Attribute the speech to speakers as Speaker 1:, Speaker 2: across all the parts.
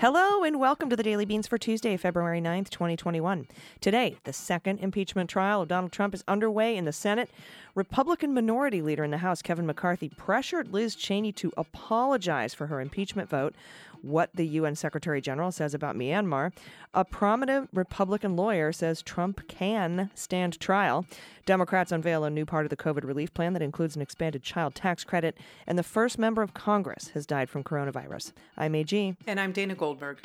Speaker 1: Hello and welcome to the Daily Beans for Tuesday, February 9th, 2021. Today, the second impeachment trial of Donald Trump is underway in the Senate. Republican minority leader in the House, Kevin McCarthy, pressured Liz Cheney to apologize for her impeachment vote. What the UN Secretary General says about Myanmar. A prominent Republican lawyer says Trump can stand trial. Democrats unveil a new part of the COVID relief plan that includes an expanded child tax credit. And the first member of Congress has died from coronavirus. I'm AG.
Speaker 2: And I'm Dana Goldberg.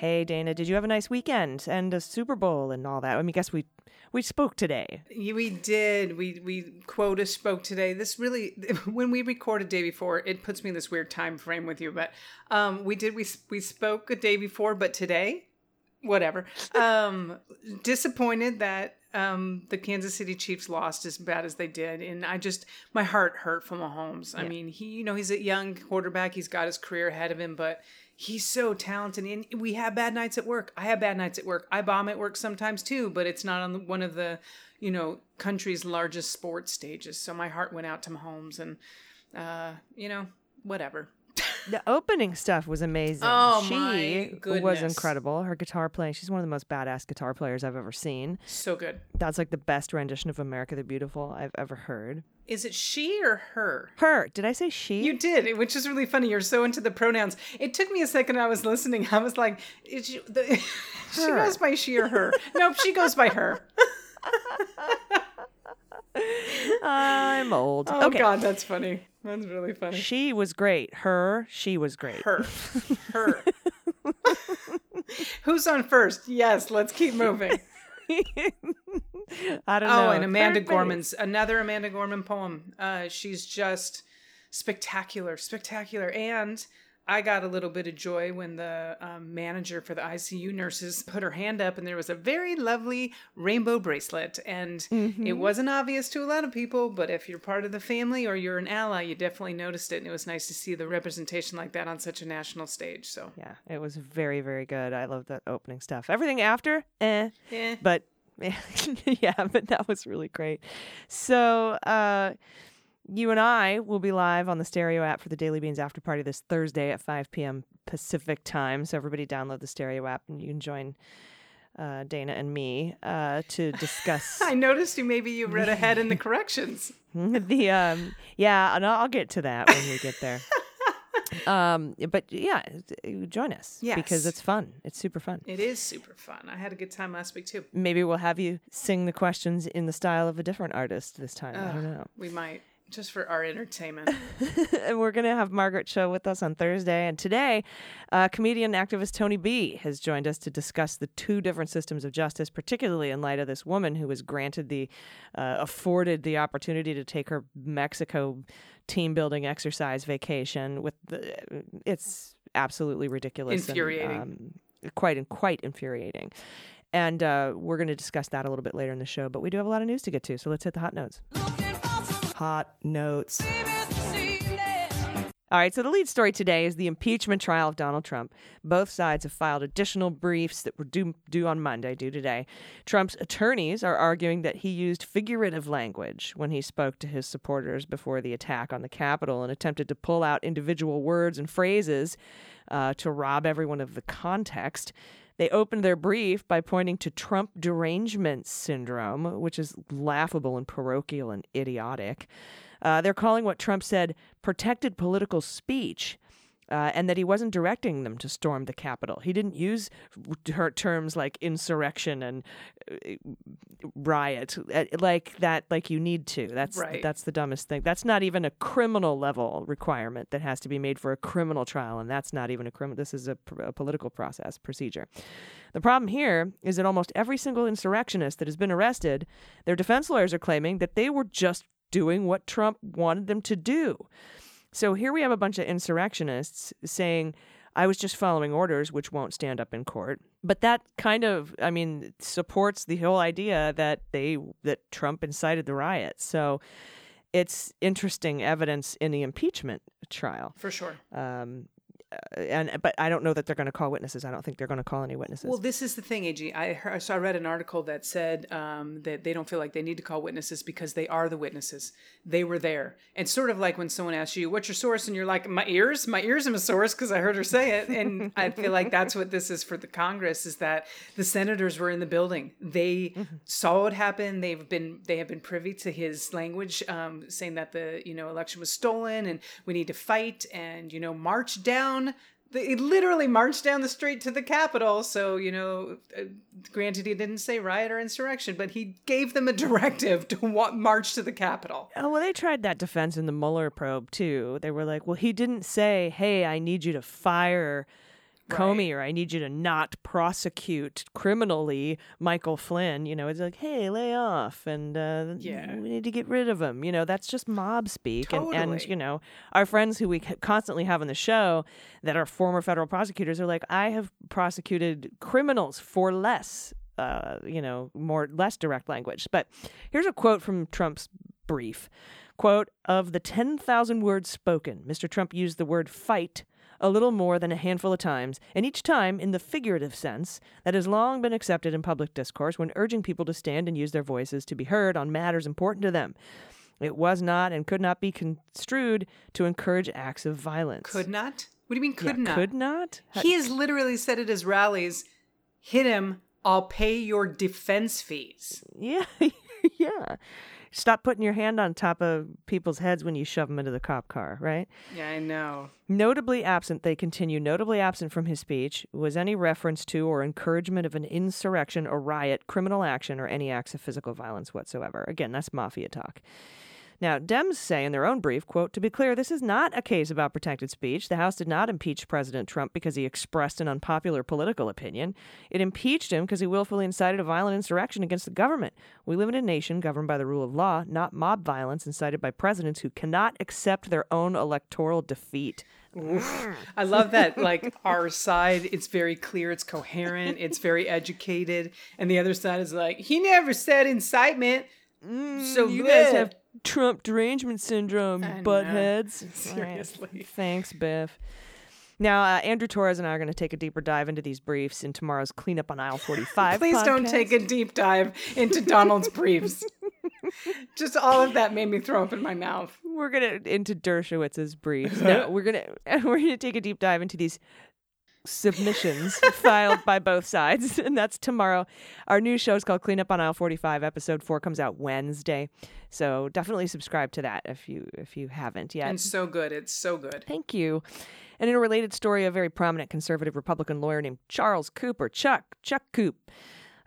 Speaker 1: Hey Dana, did you have a nice weekend and a Super Bowl and all that? I mean, guess we we spoke today.
Speaker 2: We did. We we quota spoke today. This really, when we recorded day before, it puts me in this weird time frame with you. But um, we did. We we spoke a day before, but today, whatever. Um, disappointed that um the Kansas City Chiefs lost as bad as they did, and I just my heart hurt for Mahomes. I mean, he you know he's a young quarterback. He's got his career ahead of him, but he's so talented. And we have bad nights at work. I have bad nights at work. I bomb at work sometimes too, but it's not on one of the you know country's largest sports stages. So my heart went out to Mahomes, and uh, you know whatever.
Speaker 1: The opening stuff was amazing.
Speaker 2: Oh,
Speaker 1: she
Speaker 2: my
Speaker 1: was incredible. Her guitar playing, she's one of the most badass guitar players I've ever seen.
Speaker 2: So good.
Speaker 1: That's like the best rendition of America the Beautiful I've ever heard.
Speaker 2: Is it she or her?
Speaker 1: Her, did I say she?
Speaker 2: You did, which is really funny. You're so into the pronouns. It took me a second. I was listening. I was like, is she, the, she goes by she or her. nope, she goes by her.
Speaker 1: I'm old.
Speaker 2: Oh
Speaker 1: okay.
Speaker 2: God, that's funny. That's really funny.
Speaker 1: She was great. Her, she was great.
Speaker 2: Her, her. Who's on first? Yes, let's keep moving.
Speaker 1: I don't know.
Speaker 2: Oh, and Amanda. Gorman's another Amanda Gorman poem. Uh, she's just spectacular, spectacular. And I got a little bit of joy when the um, manager for the ICU nurses put her hand up, and there was a very lovely rainbow bracelet. And it wasn't obvious to a lot of people, but if you're part of the family or you're an ally, you definitely noticed it. And it was nice to see the representation like that on such a national stage. So,
Speaker 1: Yeah, it was very, very good. I love that opening stuff. Everything after, eh.
Speaker 2: yeah.
Speaker 1: but yeah, but that was really great. So, uh, you and I will be live on the stereo app for the Daily Beans after party this Thursday at 5 p.m. Pacific time. So, everybody download the stereo app and you can join uh, Dana and me uh, to discuss
Speaker 2: I noticed you maybe you read ahead in the corrections.
Speaker 1: the. Um, yeah, and I'll I'll get to that when we get there. Um, but yeah, join us because it's fun. It's super fun.
Speaker 2: It is super fun. I had a good time last week too.
Speaker 1: Maybe we'll have you sing the questions in the style of a different artist this time. I don't know.
Speaker 2: We might just for our entertainment.
Speaker 1: and we're going to have Margaret Cho with us on Thursday. And today, uh, comedian and activist Tony B has joined us to discuss the two different systems of justice, particularly in light of this woman who was granted the, uh, afforded the opportunity to take her Mexico team building exercise vacation. With the, it's absolutely ridiculous, and,
Speaker 2: Infuriating.
Speaker 1: um, quite quite infuriating. And uh, we're going to discuss that a little bit later in the show. But we do have a lot of news to get to, so let's hit the hot notes. Hot notes. All right, so the lead story today is the impeachment trial of Donald Trump. Both sides have filed additional briefs that were due, due on Monday, due today. Trump's attorneys are arguing that he used figurative language when he spoke to his supporters before the attack on the Capitol and attempted to pull out individual words and phrases uh, to rob everyone of the context. They opened their brief by pointing to Trump derangement syndrome, which is laughable and parochial and idiotic. Uh, they're calling what Trump said protected political speech. Uh, and that he wasn't directing them to storm the Capitol. He didn't use ter- terms like insurrection and uh, riot uh, like that, like you need to. That's
Speaker 2: Right.
Speaker 1: that's the dumbest thing. That's not even a criminal level requirement that has to be made for a criminal trial, and that's not even a criminal. This is a, pr- a political process procedure. The problem here is that almost every single insurrectionist that has been arrested, their defense lawyers are claiming that they were just doing what Trump wanted them to do. So here we have a bunch of insurrectionists saying, I was just following orders, which won't stand up in court. But that kind of, I mean, supports the whole idea that they that Trump incited the riot. So it's interesting evidence in the impeachment trial.
Speaker 2: For sure.
Speaker 1: Um, and but I don't know that they're going to call witnesses. I don't think they're going to call any witnesses.
Speaker 2: Well, this is the thing, AG. I heard, so I read an article that said um, that they don't feel like they need to call witnesses because they are the witnesses. They were there. And sort of like when someone asks you, "What's your source?" and you're like, "My ears. My ears are my source because I heard her say it." And I feel like that's what this is for the Congress: is that the senators were in the building. They saw it happen. They've been they have been privy to his language, um, saying that the you know election was stolen and we need to fight and you know march down. They literally marched down the street to the Capitol. So, you know, uh, granted, he didn't say riot or insurrection, but he gave them a directive to march to the Capitol.
Speaker 1: Oh, well, they tried that defense in the Mueller probe too. They were like, well, he didn't say, hey, I need you to fire Comey or I need you to not prosecute criminally Michael Flynn. You know, it's like, hey, lay off and uh,
Speaker 2: Yeah.
Speaker 1: we need to get rid of him. You know, that's just mob speak. And, and, you know, our friends who we constantly have on the show that are former federal prosecutors are like, I have prosecuted criminals for less. Uh, you know, more less direct language. But here's a quote from Trump's brief. Quote, of the 10,000 words spoken, Mr. Trump used the word fight a little more than a handful of times, and each time in the figurative sense that has long been accepted in public discourse when urging people to stand and use their voices to be heard on matters important to them. It was not and could not be construed to encourage acts of violence.
Speaker 2: Could not? What do you mean, could
Speaker 1: Yeah,
Speaker 2: not?
Speaker 1: Could not?
Speaker 2: He has literally said at his rallies, hit him, I'll pay your defense fees.
Speaker 1: Yeah, yeah. Stop putting your hand on top of people's heads when you shove them into the cop car, right?
Speaker 2: Yeah, I know.
Speaker 1: Notably absent, they continue, notably absent from his speech was any reference to or encouragement of an insurrection or riot, criminal action, or any acts of physical violence whatsoever. Again, that's mafia talk. Now, Dems say in their own brief, quote, to be clear, this is not a case about protected speech. The House did not impeach President Trump because he expressed an unpopular political opinion. It impeached him because he willfully incited a violent insurrection against the government. We live in a nation governed by the rule of law, not mob violence incited by presidents who cannot accept their own electoral defeat.
Speaker 2: I love that. Like our side, it's very clear, it's coherent, it's very educated, and the other side is like, he never said incitement. so
Speaker 1: Mm, you guys have Trump derangement syndrome,
Speaker 2: I know.
Speaker 1: buttheads.
Speaker 2: Seriously.
Speaker 1: All right. Thanks, Biff. Now, uh, Andrew Torrez and I are going to take a deeper dive into these briefs in tomorrow's Cleanup on Aisle 45.
Speaker 2: Please don't take a deep dive into Donald's briefs. Just all of that made me throw up in my mouth.
Speaker 1: We're gonna into Dershowitz's briefs. No, we're gonna we're gonna take a deep dive into these submissions filed by both sides, and that's tomorrow. Our new show is called Cleanup on Aisle 45. Episode four comes out Wednesday, so definitely subscribe to that if you if you haven't yet.
Speaker 2: And so good. It's so good.
Speaker 1: Thank you. And in a related story, a very prominent conservative Republican lawyer named Charles Cooper, Chuck, Chuck Coop.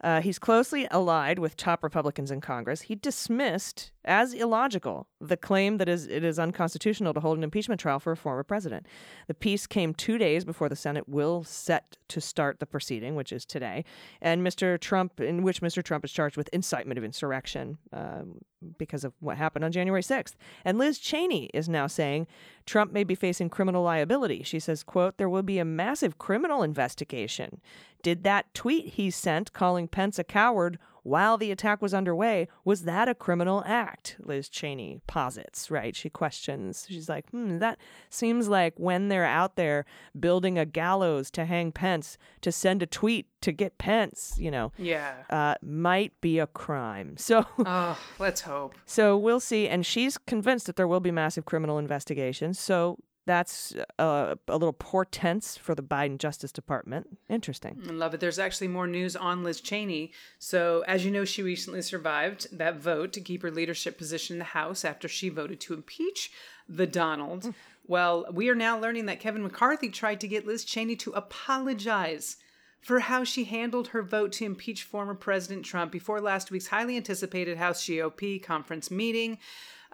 Speaker 1: Uh, he's closely allied with top Republicans in Congress. He dismissed as illogical the claim that is, it is unconstitutional to hold an impeachment trial for a former president. The piece came two days before the Senate will set to start the proceeding, which is today, and Mr. Trump, in which Mr. Trump is charged with incitement of insurrection um, because of what happened on January 6th. And Liz Cheney is now saying Trump may be facing criminal liability. She says, quote, there will be a massive criminal investigation. Did that tweet he sent calling Pence a coward while the attack was underway, was that a criminal act? Liz Cheney posits, right? She questions. She's like, hmm, that seems like when they're out there building a gallows to hang Pence, to send a tweet to get Pence, you know,
Speaker 2: Yeah.
Speaker 1: uh, might be a crime. So
Speaker 2: Oh, let's hope.
Speaker 1: so we'll see. And she's convinced that there will be massive criminal investigations. So that's uh, a little portents for the Biden Justice Department. Interesting.
Speaker 2: I love it. There's actually more news on Liz Cheney. So, as you know, she recently survived that vote to keep her leadership position in the House after she voted to impeach the Donald. Well, we are now learning that Kevin McCarthy tried to get Liz Cheney to apologize for how she handled her vote to impeach former President Trump before last week's highly anticipated House GOP conference meeting.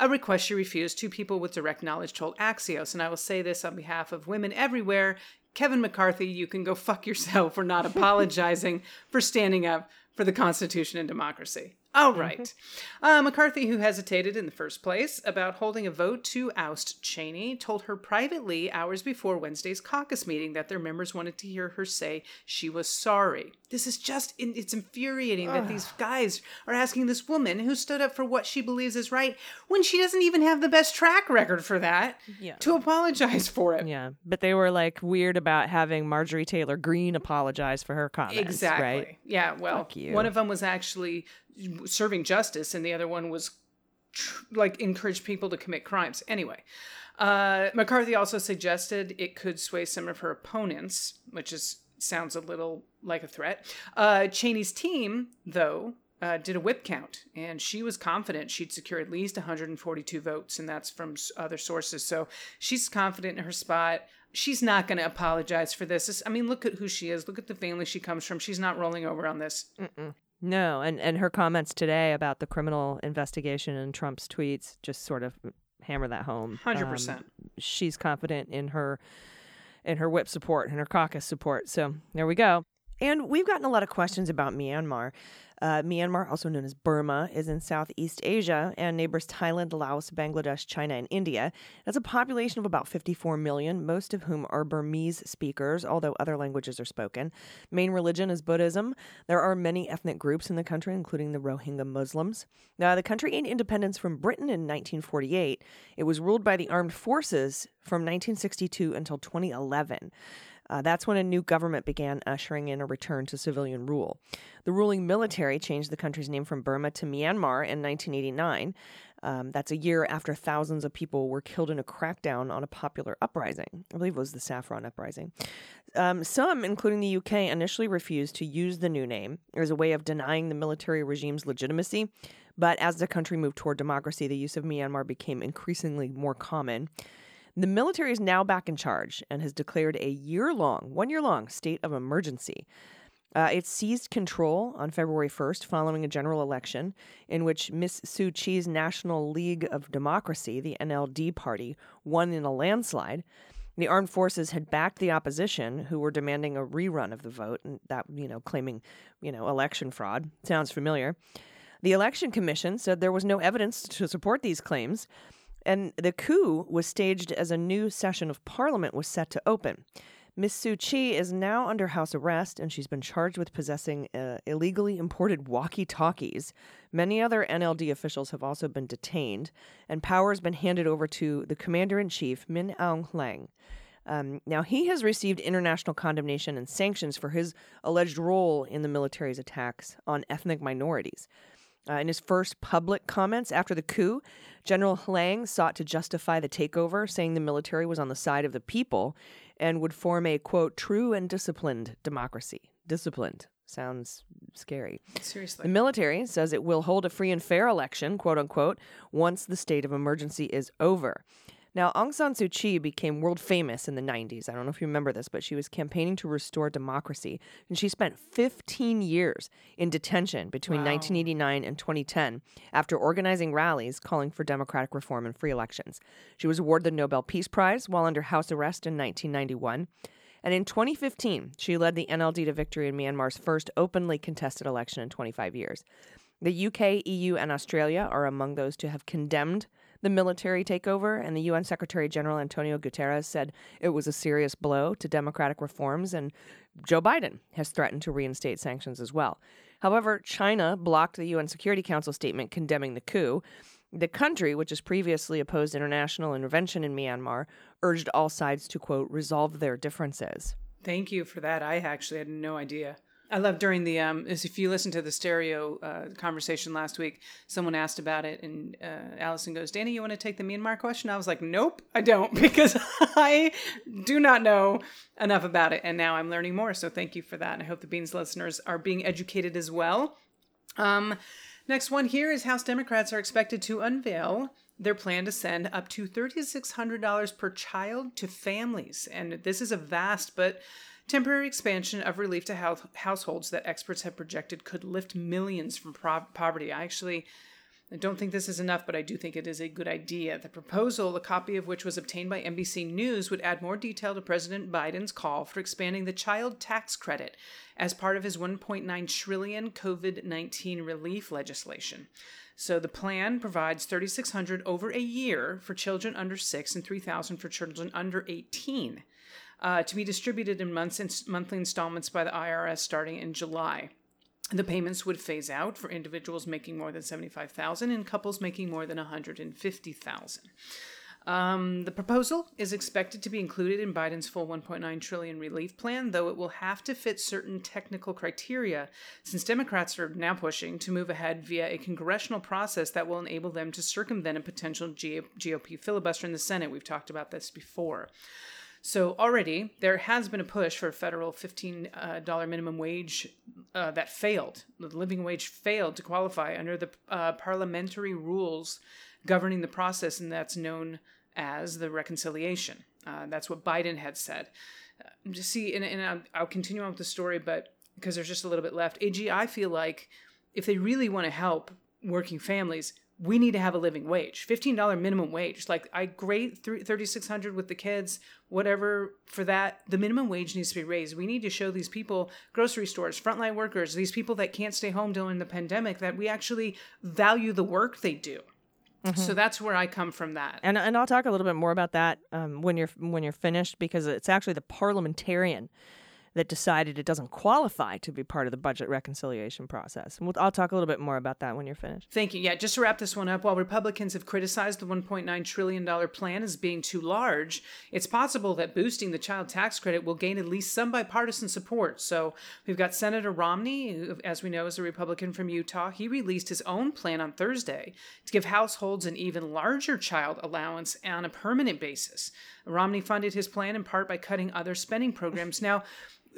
Speaker 2: A request she refused, two people with direct knowledge told Axios. And I will say this on behalf of women everywhere Kevin McCarthy, you can go fuck yourself for not apologizing for standing up for the Constitution and democracy. All right. Uh, McCarthy, who hesitated in the first place about holding a vote to oust Cheney, told her privately hours before Wednesday's caucus meeting that their members wanted to hear her say she was sorry. This is just, it's infuriating that these guys are asking this woman who stood up for what she believes is right when she doesn't even have the best track record for that
Speaker 1: Yeah.
Speaker 2: to apologize for it.
Speaker 1: Yeah, but they were like weird about having Marjorie Taylor Greene apologize for her comments.
Speaker 2: Exactly.
Speaker 1: Right?
Speaker 2: Yeah. Well, one of them was actually serving justice, and the other one was tr- like encourage people to commit crimes. Anyway, uh, McCarthy also suggested it could sway some of her opponents, which is sounds a little like a threat. Uh, Cheney's team, though. Uh, did a whip count, and she was confident she'd secure at least 142 votes, and that's from other sources. So she's confident in her spot. She's not going to apologize for this. This- I mean, look at who she is. Look at the family she comes from. She's not rolling over on this.
Speaker 1: No, and and her comments today about the criminal investigation and Trump's tweets just sort of hammer that home.
Speaker 2: 100%.
Speaker 1: Um, she's confident in her in her whip support and her caucus support. So there we go. And we've gotten a lot of questions about Myanmar. Uh, Myanmar, also known as Burma, is in Southeast Asia and neighbors Thailand, Laos, Bangladesh, China, and India. It has a population of about 54 million, most of whom are Burmese speakers, although other languages are spoken. Main religion is Buddhism. There are many ethnic groups in the country, including the Rohingya Muslims. Now, the country gained independence from Britain in 1948. It was ruled by the armed forces from 1962 until 2011. Uh, that's when a new government began ushering in a return to civilian rule. The ruling military changed the country's name from Burma to Myanmar in 1989. Um, that's a year after thousands of people were killed in a crackdown on a popular uprising. I believe it was the Saffron Uprising. Um, some, including the UK, initially refused to use the new name as a way of denying the military regime's legitimacy. But as the country moved toward democracy, the use of Myanmar became increasingly more common. The military is now back in charge and has declared a year long, one year long state of emergency. Uh, it seized control on February 1st following a general election in which Miss Suu Kyi's National League of Democracy, the NLD party, won in a landslide. The armed forces had backed the opposition, who were demanding a rerun of the vote, and that, you know, claiming, you know, election fraud. Sounds familiar. The Election Commission said there was no evidence to support these claims, and the coup was staged as a new session of parliament was set to open. Miss Suu Kyi is now under house arrest, and she's been charged with possessing uh, illegally imported walkie talkies. Many other NLD officials have also been detained, and power has been handed over to the commander in chief, Min Aung Hlaing. Um, now, he has received international condemnation and sanctions for his alleged role in the military's attacks on ethnic minorities. Uh, in his first public comments after the coup, General Hlaing sought to justify the takeover, saying the military was on the side of the people and would form a, quote, true and disciplined democracy. Disciplined sounds scary.
Speaker 2: Seriously.
Speaker 1: The military says it will hold a free and fair election, quote unquote, once the state of emergency is over. Now, Aung San Suu Kyi became world famous in the 90s. I don't know if you remember this, but she was campaigning to restore democracy. And she spent 15 years in detention between 1989 and 2010 after organizing rallies calling for democratic reform and free elections. She was awarded the Nobel Peace Prize while under house arrest in 1991. And in 2015, she led the NLD to victory in Myanmar's first openly contested election in 25 years. The UK, EU, and Australia are among those to have condemned the military takeover, and the UN Secretary General Antonio Guterres said it was a serious blow to democratic reforms, and Joe Biden has threatened to reinstate sanctions as well. However, China blocked the UN Security Council statement condemning the coup. The country, which has previously opposed international intervention in Myanmar, urged all sides to, quote, resolve their differences.
Speaker 2: Thank you for that. I actually had no idea. I love during the um, if you listen to the stereo uh, conversation last week, someone asked about it, and uh, Allison goes, "Danny, you want to take the Myanmar question?" I was like, "Nope, I don't," because I do not know enough about it, and now I'm learning more. So thank you for that, and I hope the Beans listeners are being educated as well. Um, next one here is House Democrats are expected to unveil their plan to send up to $3,600 per child to families. And this is a vast but temporary expansion of relief to hou- households that experts have projected could lift millions from pro- poverty. I actually I don't think this is enough, but I do think it is a good idea. The proposal, a copy of which was obtained by NBC News, would add more detail to President Biden's call for expanding the child tax credit as part of his 1.9 trillion COVID-19 relief legislation. So the plan provides 3600 over a year for children under 6 and 3000 for children under 18. Uh, to be distributed in months in monthly installments by the IRS starting in July. The payments would phase out for individuals making more than 75,000 and couples making more than 150,000. Um, the proposal is expected to be included in Biden's full 1.9 trillion relief plan, though it will have to fit certain technical criteria, since Democrats are now pushing to move ahead via a congressional process that will enable them to circumvent a potential GOP filibuster in the Senate. We've talked about this before. So already there has been a push for a federal $15 uh, minimum wage uh, that failed. The living wage failed to qualify under the uh, parliamentary rules governing the process, and that's known as the reconciliation. Uh, that's what Biden had said. Uh, see, and, and I'll, I'll continue on with the story, but because there's just a little bit left. AG, I feel like if they really want to help working families, we need to have a living wage $15 minimum wage. Like i grade 3600 with the kids whatever for that the minimum wage needs to be raised. We need to show these people grocery stores frontline workers these people that can't stay home during the pandemic that we actually value the work they do. So that's where i come from that.
Speaker 1: And and I'll talk a little bit more about that um, when you're when you're finished because it's actually the parliamentarian that decided it doesn't qualify to be part of the budget reconciliation process. And we'll, I'll talk a little bit more about that when you're finished.
Speaker 2: Thank you. Yeah, just to wrap this one up, while Republicans have criticized the $1.9 trillion plan as being too large, it's possible that boosting the child tax credit will gain at least some bipartisan support. So we've got Senator Romney, who, as we know, is a Republican from Utah. He released his own plan on Thursday to give households an even larger child allowance on a permanent basis. Romney funded his plan in part by cutting other spending programs. Now,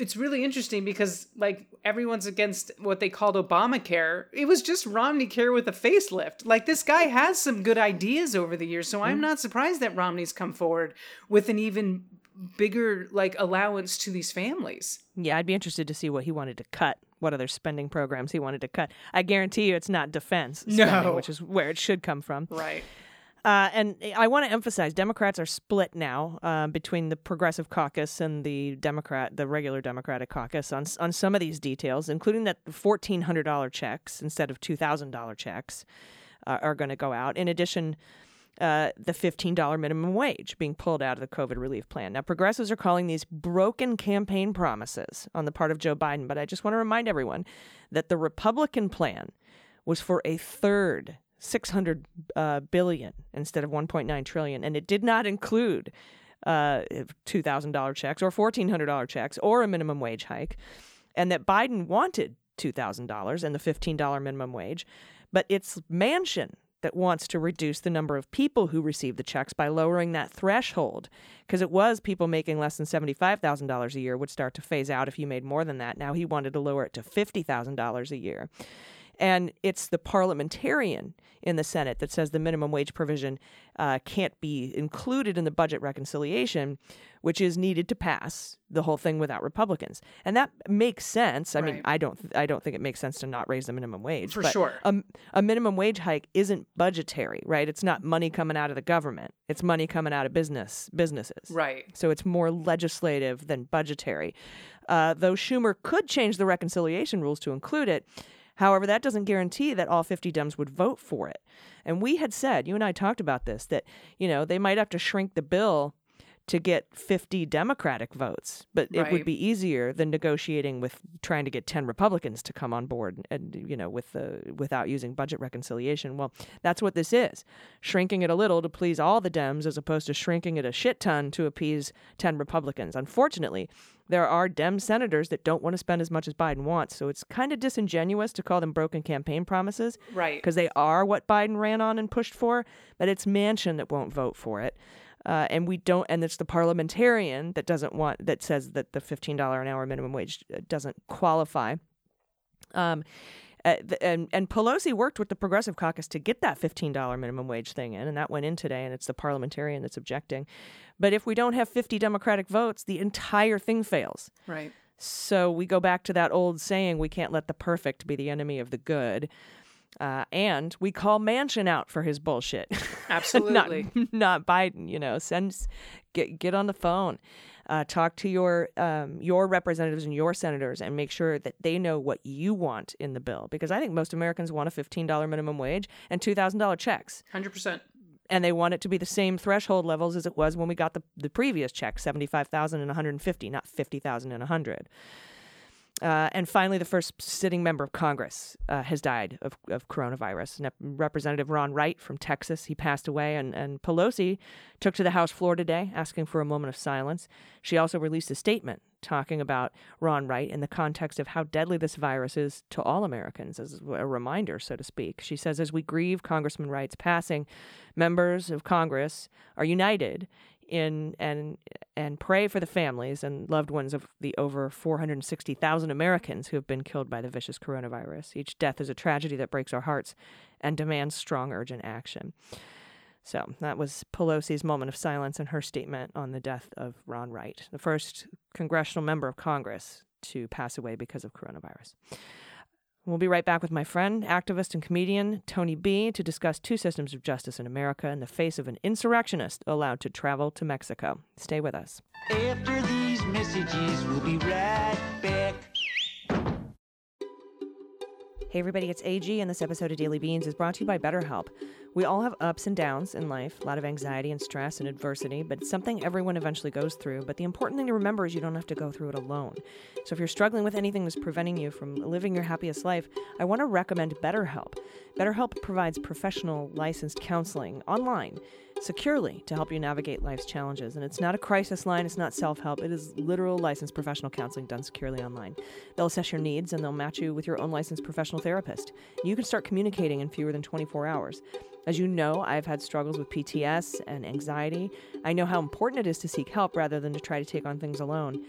Speaker 2: it's really interesting because like everyone's against what they called Obamacare. It was just Romney Care with a facelift. Like this guy has some good ideas over the years, so I'm mm-hmm. not surprised that Romney's come forward with an even bigger like allowance to these families.
Speaker 1: Yeah, I'd be interested to see what he wanted to cut, what other spending programs he wanted to cut. I guarantee you it's not defense spending,
Speaker 2: No.
Speaker 1: which is where it should come from.
Speaker 2: Right.
Speaker 1: Uh, and I want to emphasize Democrats are split now uh, between the Progressive Caucus and the Democrat, the regular Democratic Caucus on on some of these details, including that fourteen hundred dollar checks instead of two thousand dollar checks uh, are going to go out. In addition. Uh, the $15 minimum wage being pulled out of the COVID relief plan. Now, progressives are calling these broken campaign promises on the part of Joe Biden, but I just want to remind everyone that the Republican plan was for a third 600 uh, billion instead of 1.9 trillion and it did not include uh, $2000 checks or $1400 checks or a minimum wage hike and that biden wanted $2000 and the $15 minimum wage but it's Manchin that wants to reduce the number of people who receive the checks by lowering that threshold because it was people making less than $75,000 a year would start to phase out if you made more than that. Now he wanted to lower it to $50,000 a year and it's the parliamentarian in the Senate that says the minimum wage provision uh, can't be included in the budget reconciliation, which is needed to pass the whole thing without Republicans, and that makes sense. I mean, I don't, I don't think it makes sense to not raise the minimum wage
Speaker 2: For
Speaker 1: but
Speaker 2: sure.
Speaker 1: A, a minimum wage hike isn't budgetary, right? It's not money coming out of the government; it's money coming out of business businesses.
Speaker 2: Right.
Speaker 1: So it's more legislative than budgetary. Uh, though Schumer could change the reconciliation rules to include it. However, that doesn't guarantee that all 50 Dems would vote for it. And we had said, you and I talked about this, that, you know, they might have to shrink the bill to get 50 Democratic votes, but it would be easier than negotiating with trying to get 10 Republicans to come on board and, you know, with the without using budget reconciliation. Well, that's what this is. Shrinking it a little to please all the Dems as opposed to shrinking it a shit ton to appease 10 Republicans. Unfortunately, there are Dem senators that don't want to spend as much as Biden wants, so it's kind of disingenuous to call them broken campaign promises
Speaker 2: Right.
Speaker 1: because they are what Biden ran on and pushed for, but it's Manchin that won't vote for it. Uh, and we don't, and it's the parliamentarian that doesn't want, that says that the $15 an hour minimum wage uh, doesn't qualify. Um, uh, and, and Pelosi worked with the Progressive Caucus to get that $15 minimum wage thing in, and that went in today, and it's the parliamentarian that's objecting. But if we don't have 50 Democratic votes, the entire thing fails.
Speaker 2: Right.
Speaker 1: So we go back to that old saying we can't let the perfect be the enemy of the good. Uh, and we call Manchin out for his bullshit.
Speaker 2: Absolutely.
Speaker 1: not, not Biden. You know, send get get on the phone, uh, talk to your um, your representatives and your senators, and make sure that they know what you want in the bill. Because I think most Americans want a fifteen dollar minimum wage and two thousand dollar checks,
Speaker 2: 100%.
Speaker 1: and they want it to be the same threshold levels as it was when we got the the previous check seventy five thousand and one hundred and fifty, not fifty thousand and a hundred. Uh, and finally, the first sitting member of Congress uh, has died of, of coronavirus. Nep- Representative Ron Wright from Texas, he passed away, and, and Pelosi took to the House floor today asking for a moment of silence. She also released a statement talking about Ron Wright in the context of how deadly this virus is to all Americans, as a reminder, so to speak. She says, as we grieve Congressman Wright's passing, members of Congress are united in and and pray for the families and loved ones of the over 460,000 Americans who have been killed by the vicious coronavirus. Each death is a tragedy that breaks our hearts and demands strong urgent action. So that was Pelosi's moment of silence and her statement on the death of Ron Wright, the first congressional member of Congress to pass away because of coronavirus. We'll be right back with my friend, activist, and comedian Tony B to discuss two systems of justice in America in the face of an insurrectionist allowed to travel to Mexico. Stay with us.
Speaker 3: After these messages, we'll be right back.
Speaker 1: Hey, everybody, it's AG, and this episode of Daily Beans is brought to you by BetterHelp. We all have ups and downs in life, a lot of anxiety and stress and adversity, but it's something everyone eventually goes through. But the important thing to remember is you don't have to go through it alone. So if you're struggling with anything that's preventing you from living your happiest life, I want to recommend BetterHelp. BetterHelp provides professional, licensed counseling online securely to help you navigate life's challenges. And it's not a crisis line, it's not self help, it is literal licensed professional counseling done securely online. They'll assess your needs and they'll match you with your own licensed professional therapist. You can start communicating in fewer than 24 hours. As you know, I've had struggles with PTS and anxiety. I know how important it is to seek help rather than to try to take on things alone.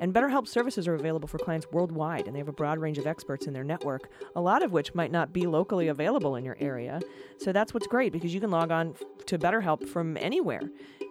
Speaker 1: And BetterHelp services are available for clients worldwide, and they have a broad range of experts in their network, a lot of which might not be locally available in your area. So that's what's great because you can log on to BetterHelp from anywhere,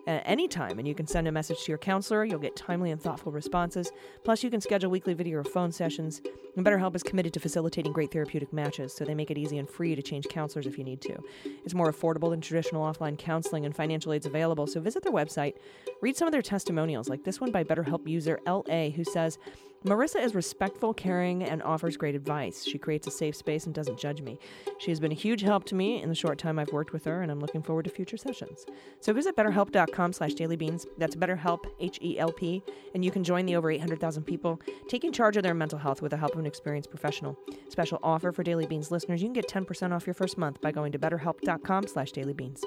Speaker 1: at any time, and you can send a message to your counselor. You'll get timely and thoughtful responses. Plus, you can schedule weekly video or phone sessions. And BetterHelp is committed to facilitating great therapeutic matches, so they make it easy and free to change counselors if you need to. It's more affordable than traditional offline counseling, and financial aid's available. So visit their website, read some of their testimonials, like this one by BetterHelp user LA, who says, Marissa is respectful, caring, and offers great advice. She creates a safe space and doesn't judge me. She has been a huge help to me in the short time I've worked with her, and I'm looking forward to future sessions. So visit betterhelp.com slash dailybeans. That's betterhelp, H-E-L-P, and you can join the over 800,000 people taking charge of their mental health with the help of an experienced professional. Special offer for Daily Beans listeners. You can get 10% off your first month by going to betterhelp.com slash dailybeans.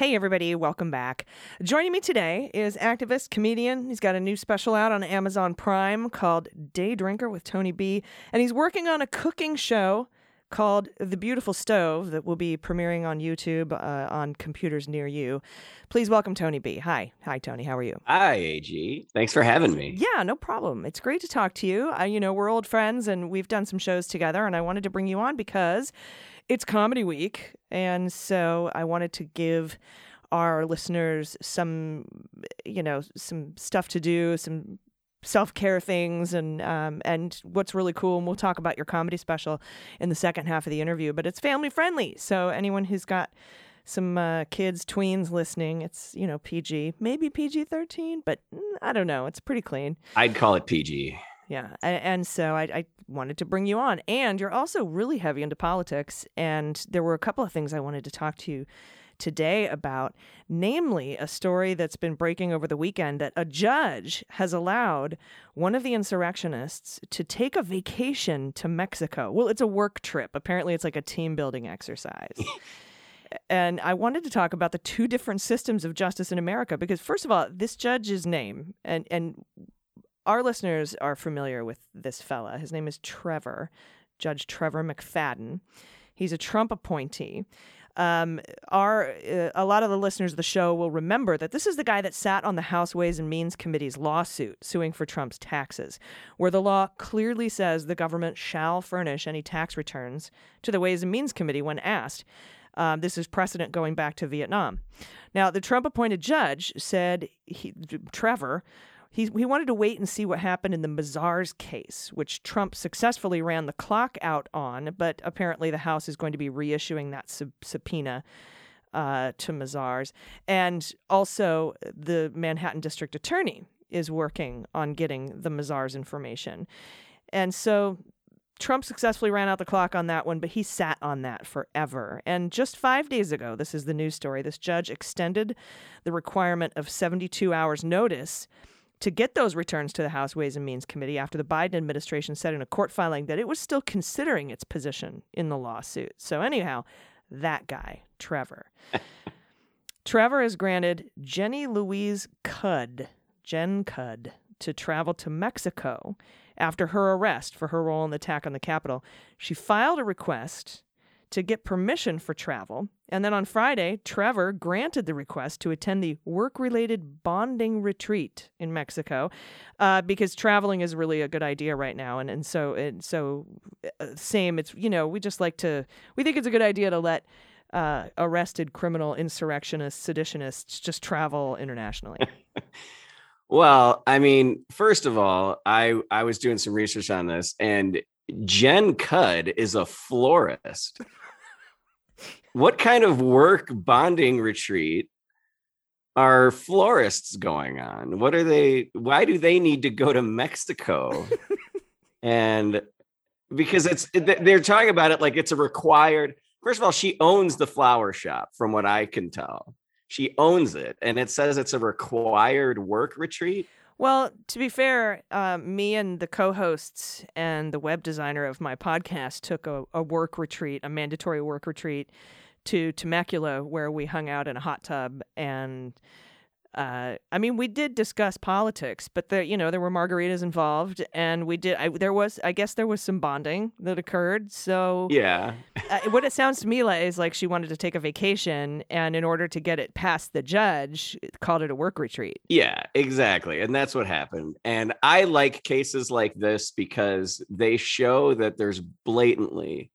Speaker 1: Hey, everybody, welcome back. Joining me today is activist, comedian. He's got a new special out on Amazon Prime called Day Drinker with Tony B. And he's working on a cooking show called The Beautiful Stove that will be premiering on YouTube uh, on computers near you. Please welcome Tony B. Hi. Hi, Tony. How are you?
Speaker 4: Hi, AG. Thanks for having me.
Speaker 1: Yeah, no problem. It's great to talk to you. Uh, you know, we're old friends and we've done some shows together, and I wanted to bring you on because it's comedy week. And so I wanted to give our listeners some, you know, some stuff to do, some self care things, and um, and what's really cool. And we'll talk about your comedy special in the second half of the interview. But it's family friendly, so anyone who's got some uh, kids, tweens listening, it's you know PG, maybe PG thirteen, but mm, I don't know. It's pretty clean.
Speaker 4: I'd call it PG.
Speaker 1: Yeah, a- and so I, I wanted to bring you on. And you're also really heavy into politics, and there were a couple of things I wanted to talk to you today about, namely a story that's been breaking over the weekend that a judge has allowed one of the insurrectionists to take a vacation to Mexico. Well, it's a work trip. Apparently, it's like a team building exercise. and I wanted to talk about the two different systems of justice in America because, first of all, this judge's name and and our listeners are familiar with this fella. His name is Trevor, Judge Trevor McFadden. He's a Trump appointee. Um, our uh, a lot of the listeners of the show will remember that this is the guy that sat on the House Ways and Means Committee's lawsuit suing for Trump's taxes, where the law clearly says the government shall furnish any tax returns to the Ways and Means Committee when asked. Um, this is precedent going back to Vietnam. Now, the Trump appointed judge said he, Trevor He, he wanted to wait and see what happened in the Mazars case, which Trump successfully ran the clock out on, but apparently the House is going to be reissuing that sub- subpoena uh, to Mazars. And also, the Manhattan District Attorney is working on getting the Mazars information. And so Trump successfully ran out the clock on that one, but he sat on that forever. And just five days ago, this is the news story, this judge extended the requirement of 72 hours notice to get those returns to the House Ways and Means Committee after the Biden administration said in a court filing that it was still considering its position in the lawsuit. So, anyhow, that guy, Trevor. Trevor has granted Jenny Louise Cudd, Jen Cudd, to travel to Mexico after her arrest for her role in the attack on the Capitol. She filed a request to get permission for travel. And then on Friday, Trevor granted the request to attend the work related bonding retreat in Mexico uh, because traveling is really a good idea right now. And, and so, and so uh, same, it's, you know, we just like to, we think it's a good idea to let uh, arrested criminal insurrectionists, seditionists just travel internationally.
Speaker 4: Well, I mean, first of all, I I was doing some research on this, and Jen Cudd is a florist. What kind of work bonding retreat are florists going on? What are they? Why do they need to go to Mexico? and because it's they're talking about it like it's a required. First of all, she owns the flower shop, from what I can tell she owns it and it says it's a required work retreat
Speaker 1: well to be fair uh, me and the co-hosts and the web designer of my podcast took a, a work retreat a mandatory work retreat to temecula where we hung out in a hot tub and uh, I mean, we did discuss politics, but there, you know, there were margaritas involved, and we did. I, there was, I guess, there was some bonding that occurred. So
Speaker 4: yeah,
Speaker 1: uh, what it sounds to me like is like she wanted to take a vacation, and in order to get it past the judge, called it a work retreat.
Speaker 4: Yeah, exactly, and that's what happened. And I like cases like this because they show that there's blatantly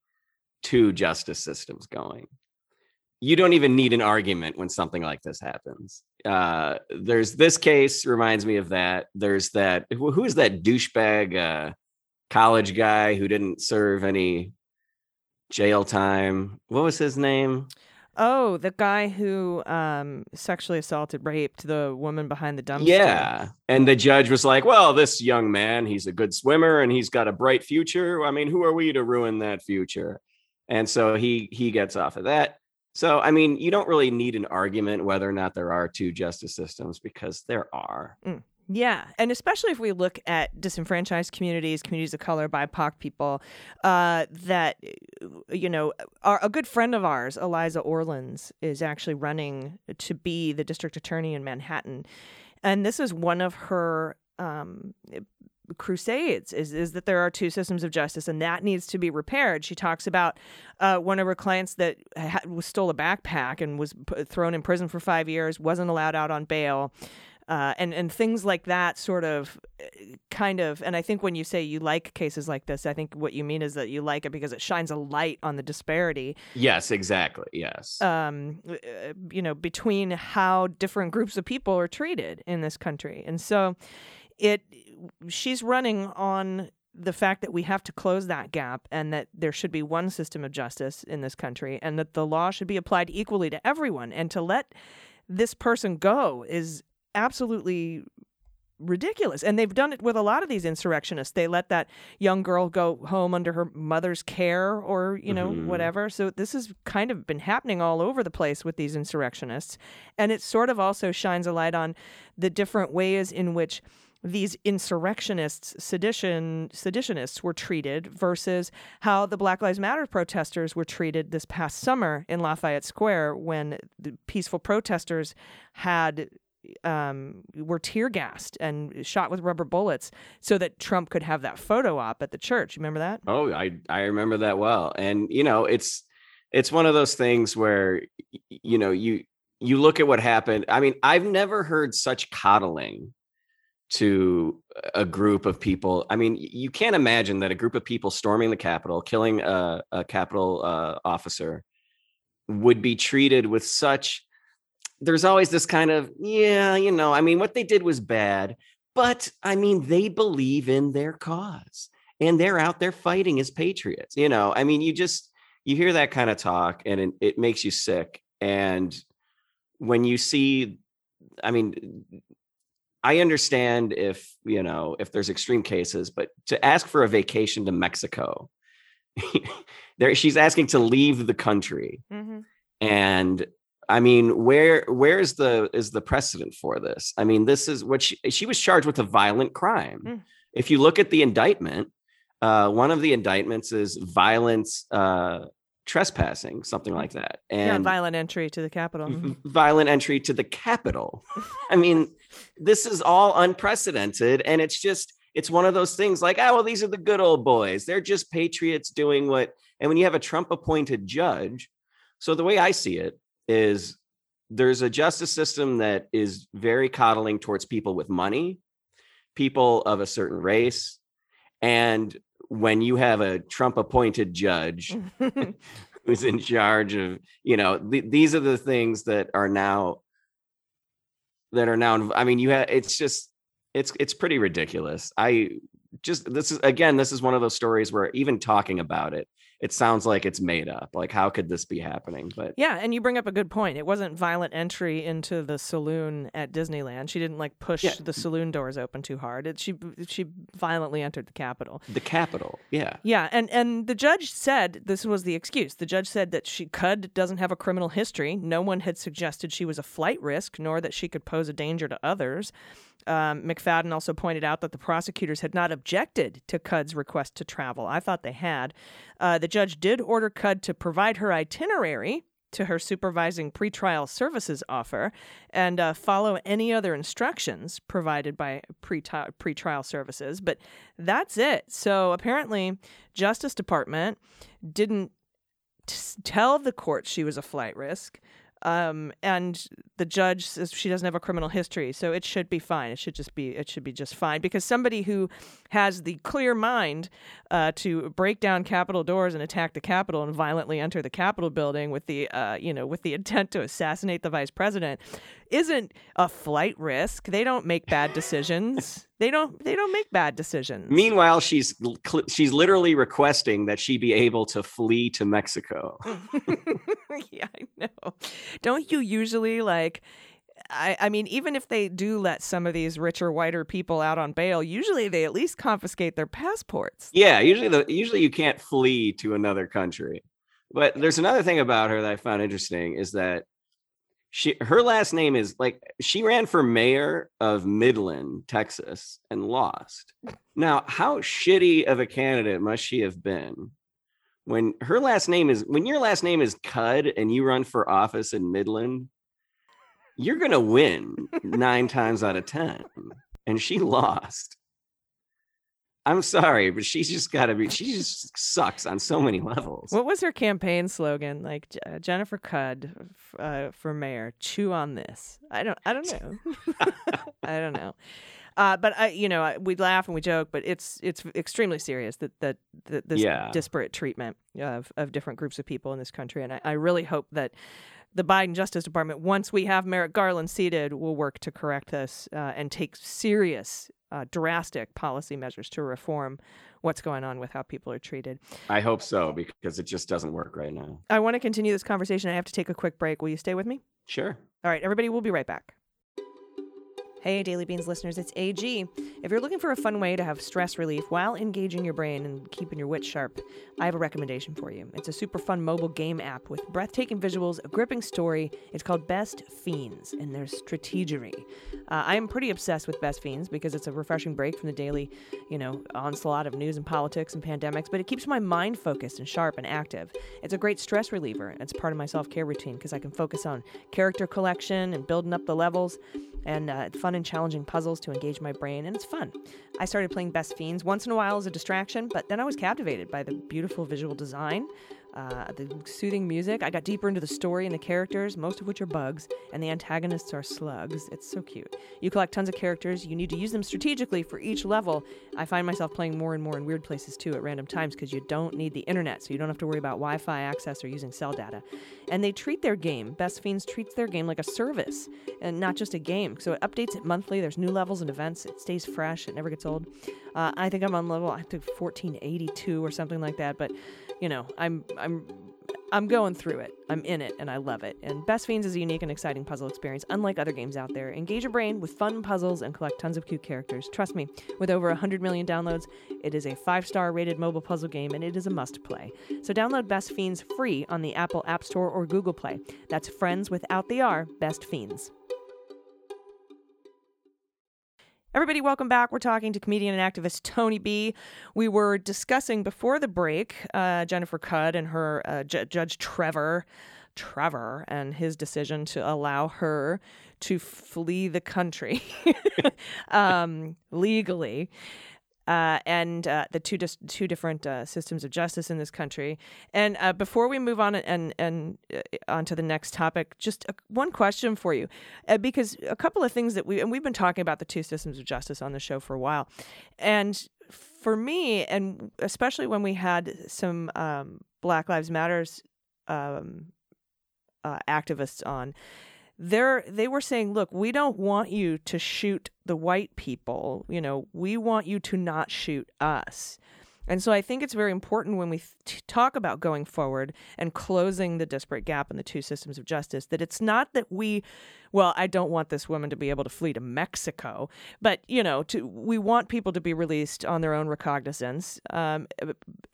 Speaker 4: two justice systems going you don't even need an argument when something like this happens. Uh, there's this case reminds me of that. There's that who, is that douchebag uh, college guy who didn't serve any jail time? What was his name?
Speaker 1: Oh, the guy who um, sexually assaulted, raped the woman behind the dumpster.
Speaker 4: Yeah. And the judge was like, well, this young man, he's a good swimmer and he's got a bright future. I mean, who are we to ruin that future? And so he he gets off of that. So, I mean, you don't really need an argument whether or not there are two justice systems because there are.
Speaker 1: Mm. Yeah, and especially if we look at disenfranchised communities, communities of color, BIPOC people, uh, that you know, our, a good friend of ours, Eliza Orlins, is actually running to be the district attorney in Manhattan, and this is one of her um, crusades is is that there are two systems of justice and that needs to be repaired. She talks about uh, one of her clients that was stole a backpack and was p- thrown in prison for five years, wasn't allowed out on bail. Uh, and and things like that sort of uh, kind of and I think when you say you like cases like this I think what you mean is that you like it because it shines a light on the disparity
Speaker 4: yes exactly yes
Speaker 1: um uh, you know between how different groups of people are treated in this country and so it she's running on the fact that we have to close that gap and that there should be one system of justice in this country and that the law should be applied equally to everyone. And to let this person go is absolutely ridiculous. And they've done it with a lot of these insurrectionists. They let that young girl go home under her mother's care or you know
Speaker 4: Mhm.
Speaker 1: whatever. So this has kind of been happening all over the place with these insurrectionists. And it sort of also shines a light on the different ways in which these insurrectionists, sedition seditionists were treated versus how the Black Lives Matter protesters were treated this past summer in Lafayette Square when the peaceful protesters had um, were tear gassed and shot with rubber bullets so that Trump could have that photo op at the church. Remember that?
Speaker 4: Oh, I I remember that well. And you know, it's it's one of those things where you know, you you look at what happened. I mean, I've never heard such coddling to a group of people. I mean, you can't imagine that a group of people storming the Capitol, killing a, a Capitol uh, officer, would be treated with such. There's always this kind of, yeah, you know, I mean, what they did was bad, but I mean, they believe in their cause and they're out there fighting as patriots. You know, I mean, you just you hear that kind of talk and it, it makes you sick. And when you see, I mean, I understand if you know if there's extreme cases, but to ask for a vacation to Mexico, there she's asking to leave the country,
Speaker 1: hmm
Speaker 4: and I mean, where where is the is the precedent for this? I mean, this is what she she was charged with a violent crime.
Speaker 1: Mm.
Speaker 4: If you look at the indictment, uh, one of the indictments is violence uh, trespassing, something like that,
Speaker 1: yeah,
Speaker 4: and
Speaker 1: violent entry to the Capitol. Mhm.
Speaker 4: v- violent entry to the Capitol. I mean, this is all unprecedented, and it's just it's one of those things like, oh well, these are the good old boys. They're just patriots doing what. And when you have a Trump appointed judge, so the way I see it is there's a justice system that is very coddling towards people with money, people of a certain race, and when you have a Trump appointed judge who's in charge of you know th- these are the things that are now that are now i mean you have it's just it's it's pretty ridiculous. I just this is again this is one of those stories where even talking about it it sounds like it's made up like how could this be happening but
Speaker 1: Yeah, and you bring up a good point. It wasn't violent entry into the saloon at Disneyland. She didn't like push
Speaker 4: Yeah.
Speaker 1: the saloon doors open too hard. It, she she violently entered the Capitol.
Speaker 4: the Capitol, yeah
Speaker 1: Yeah, and and the judge said this was the excuse. The judge said that she Cudd doesn't have a criminal history. No one had suggested she was a flight risk, nor that she could pose a danger to others. Um, McFadden also pointed out that the prosecutors had not objected to Cudd's request to travel. I thought they had. Uh, the judge did order Cudd to provide her itinerary to her supervising pretrial services offer and uh, follow any other instructions provided by pre pretrial services. But that's it. So apparently, Justice Department didn't t- tell the court she was a flight risk. Um, and the judge says she doesn't have a criminal history, so it should be fine. It should just be it should be just fine because somebody who has the clear mind uh, to break down Capitol doors and attack the Capitol and violently enter the Capitol building with the uh, you know with the intent to assassinate the vice president isn't a flight risk. They don't make bad decisions. They don't they don't make bad decisions.
Speaker 4: meanwhile she's she's literally requesting that she be able to flee to mexico
Speaker 1: yeah, I know. Don't you usually like I, I mean, even if they do let some of these richer, whiter people out on bail, usually they at least confiscate their passports.
Speaker 4: Yeah, usually the usually you can't flee to another country. But there's another thing about her that I found interesting is that she her last name is like she ran for mayor of Midland, Texas, and lost. Now, how shitty of a candidate must she have been when her last name is when your last name is Cudd and you run for office in Midland? You're gonna win nine times out of ten, and she lost. I'm sorry, but she's just got to be. She just sucks on so many levels.
Speaker 1: What was her campaign slogan? Like uh, Jennifer Cudd uh, for mayor. Chew on this. I don't. I don't know. I don't know. Uh, but I, you know, I- we laugh and we joke, but it's it's extremely serious that that, that this
Speaker 4: Yeah.
Speaker 1: disparate treatment of of different groups of people in this country, and I, I really hope that the Biden Justice Department, once we have Merrick Garland seated, will work to correct this uh, and take serious, uh, drastic policy measures to reform what's going on with how people are treated.
Speaker 4: I hope so because it just doesn't work right now.
Speaker 1: I want to continue this conversation. I have to take a quick break. Will you stay with me?
Speaker 4: Sure.
Speaker 1: All right, everybody, we'll be right back. Hey, Daily Beans listeners, it's AG. If you're looking for a fun way to have stress relief while engaging your brain and keeping your wit sharp, I have a recommendation for you. It's a super fun mobile game app with breathtaking visuals, a gripping story. It's called Best Fiends, and there's strategery. Uh, I am pretty obsessed with Best Fiends because it's a refreshing break from the daily, you know, onslaught of news and politics and pandemics, but it keeps my mind focused and sharp and active. It's a great stress reliever. It's part of my self care routine because I can focus on character collection and building up the levels and uh, fun and challenging puzzles to engage my brain, and it's fun. I started playing Best Fiends once in a while as a distraction, but then I was captivated by the beautiful visual design. Uh, the soothing music. I got deeper into the story and the characters, most of which are bugs, and the antagonists are slugs. It's so cute. You collect tons of characters. You need to use them strategically for each level. I find myself playing more and more in weird places too at random times because you don't need the internet, so you don't have to worry about Wi Fi access or using cell data. And they treat their game, Best Fiends treats their game like a service and not just a game. So it updates it monthly. There's new levels and events. It stays fresh. It never gets old. Uh, I think I'm on level, I think 1482 or something like that. But you know, I'm I'm I'm going through it. I'm in it and I love it. And Best Fiends is a unique and exciting puzzle experience, unlike other games out there. Engage your brain with fun puzzles and collect tons of cute characters. Trust me, with over 100 million downloads, it is a five star rated mobile puzzle game and it is a must play. So download Best Fiends free on the Apple App Store or Google Play. That's friends without the R, Best Fiends. Everybody, welcome back. We're talking to comedian and activist Tony B. We were discussing before the break uh, Jennifer Cudd and her uh, J- Judge Trevor, Trevor, and his decision to allow her to flee the country um, legally. Uh, and uh, the two dis- two different uh, systems of justice in this country. And uh, before we move on and and uh, on to the next topic, just a, one question for you, uh, because a couple of things that we and we've been talking about the two systems of justice on the show for a while, and for me, and especially when we had some um, Black Lives Matters um, activists on, they're they were saying, look, we don't want you to shoot the white people. You know, we want you to not shoot us. And so I think it's very important when we th- talk about going forward and closing the disparate gap in the two systems of justice that it's not that we, well, I don't want this woman to be able to flee to Mexico, but you know, to we want people to be released on their own recognizance. Um,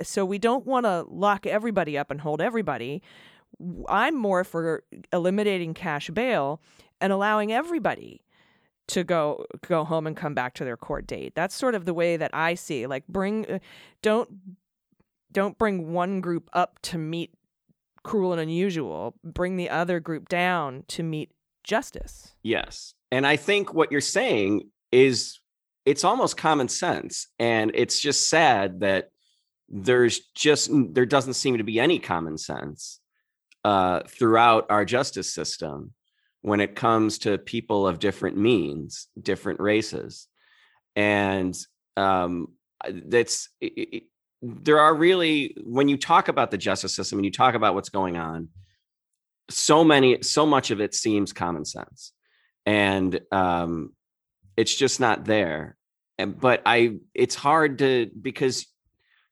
Speaker 1: so we don't want to lock everybody up and hold everybody. I'm more for eliminating cash bail and allowing everybody to go go home and come back to their court date. That's sort of the way that I see. Like bring uh, don't don't bring one group up to meet cruel and unusual. Bring the other group down to meet justice.
Speaker 4: Yes. And I think what you're saying is it's almost common sense. And it's just sad that there's just there doesn't seem to be any common sense uh, throughout our justice system when it comes to people of different means, different races. And um, that's it, it, there are really when you talk about the justice system and you talk about what's going on so many so much of it seems common sense. And um it's just not there. And but i it's hard to because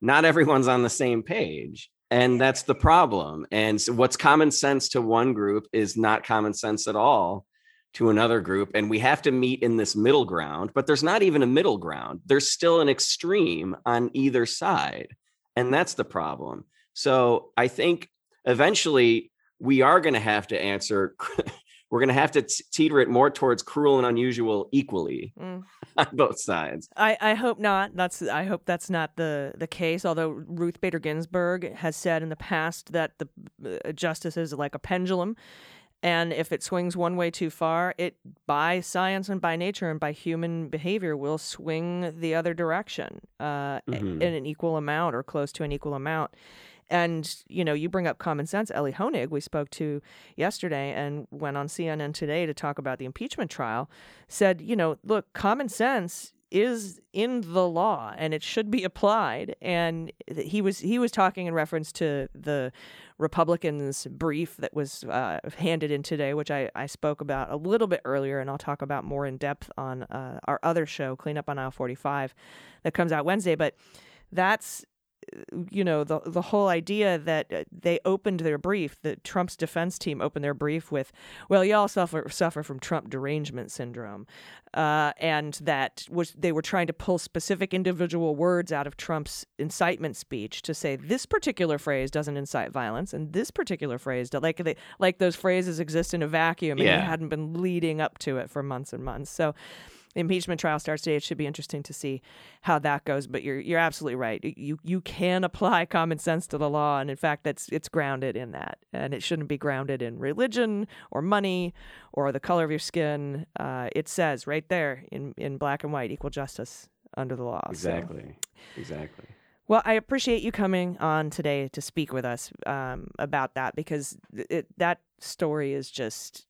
Speaker 4: not everyone's on the same page and that's the problem. And so what's common sense to one group is not common sense at all to another group. And we have to meet in this middle ground but there's not even a middle ground. There's still an extreme on either side. And that's the problem. So i think eventually we are going to have to answer we're going to have to teeter it more towards cruel and unusual equally.
Speaker 1: Mm.
Speaker 4: on both sides
Speaker 1: I, I hope not. That's I hope that's not the the case. Although Ruth Bader Ginsburg has said in the past that the uh, justice is like a pendulum, and if it swings one way too far, it by science and by nature and by human behavior will swing the other direction uh,
Speaker 4: Mhm.
Speaker 1: in an equal amount or close to an equal amount. And you know, you bring up common sense. Elie Honig, we spoke to yesterday, and went on CNN today to talk about the impeachment trial. Said, you know, look, common sense is in the law and it should be applied. And he was he was talking in reference to the Republicans' brief that was uh, handed in today, which I, I spoke about a little bit earlier, and I'll talk about more in depth on uh, our other show, Clean Up on Aisle 45, that comes out Wednesday. But that's you know the the whole idea that uh, they opened their brief that Trump's defense team opened their brief with well y'all suffer suffer from Trump derangement syndrome uh, and that was they were trying to pull specific individual words out of Trump's incitement speech to say this particular phrase doesn't incite violence and this particular phrase like they like those phrases exist in a vacuum and
Speaker 4: Yeah.
Speaker 1: hadn't been leading up to it for months and months so the impeachment trial starts today. It should be interesting to see how that goes. But you're you're absolutely right. You you can apply common sense to the law, and in fact, that's it's grounded in that, and it shouldn't be grounded in religion or money or the color of your skin. Uh, it says right there in in black and white, equal justice under the law. So,
Speaker 4: exactly exactly
Speaker 1: Well, I appreciate you coming on today to speak with us um, about that because it, that story is just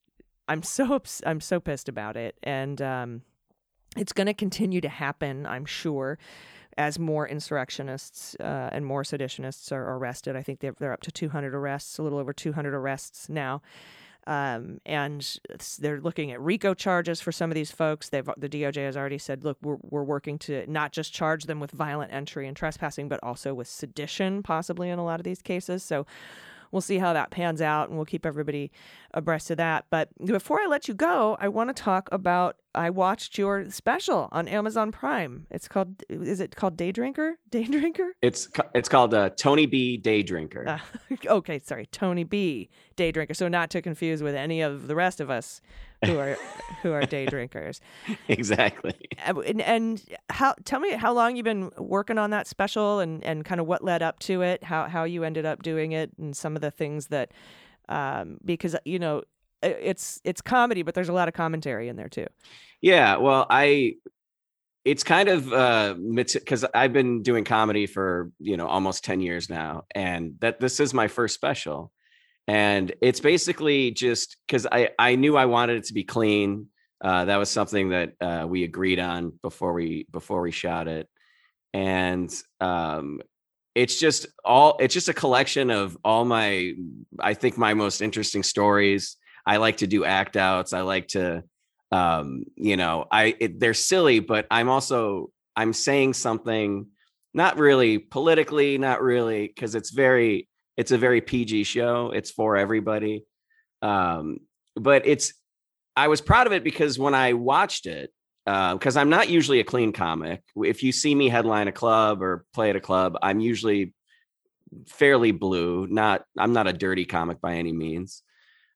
Speaker 1: I'm so ups- I'm so pissed about it, and um, it's going to continue to happen. I'm sure as more insurrectionists uh, and more seditionists are arrested. I think they're, they're up to 200 arrests, a little over 200 arrests now. Um, and they're looking at RICO charges for some of these folks. They've the DOJ has already said, look, we're we're working to not just charge them with violent entry and trespassing, but also with sedition, possibly in a lot of these cases. So we'll see how that pans out, and we'll keep everybody abreast of that. But before I let you go, I want to talk about. I watched your special on Amazon Prime. It's called. Is it called Day Drinker? Day Drinker?
Speaker 4: It's it's called uh, Tony B Day Drinker.
Speaker 1: Uh, okay, sorry, Tony B, day drinker. So not to confuse with any of the rest of us who are who are day drinkers.
Speaker 4: exactly.
Speaker 1: Uh, And, and how? Tell me how long you've been working on that special, and and kind of what led up to it, how how you ended up doing it, and some of the things that, um, because you know. It's it's comedy, but there's a lot of commentary in there too.
Speaker 4: Yeah, well, I it's kind of uh because I've been doing comedy for you know almost 10 years now and that this is my first special and it's basically just because I I knew I wanted it to be clean uh that was something that uh we agreed on before we before we shot it. And um it's just all it's just a collection of all my I think my most interesting stories. I like to do act outs. I like to um you know i it, they're silly but i'm also i'm saying something not really politically not really because it's very it's a very pg show it's for everybody um but it's i was proud of it because when i watched it because i'm not usually a clean comic if you see me headline a club or play at a club i'm usually fairly blue not i'm not a dirty comic by any means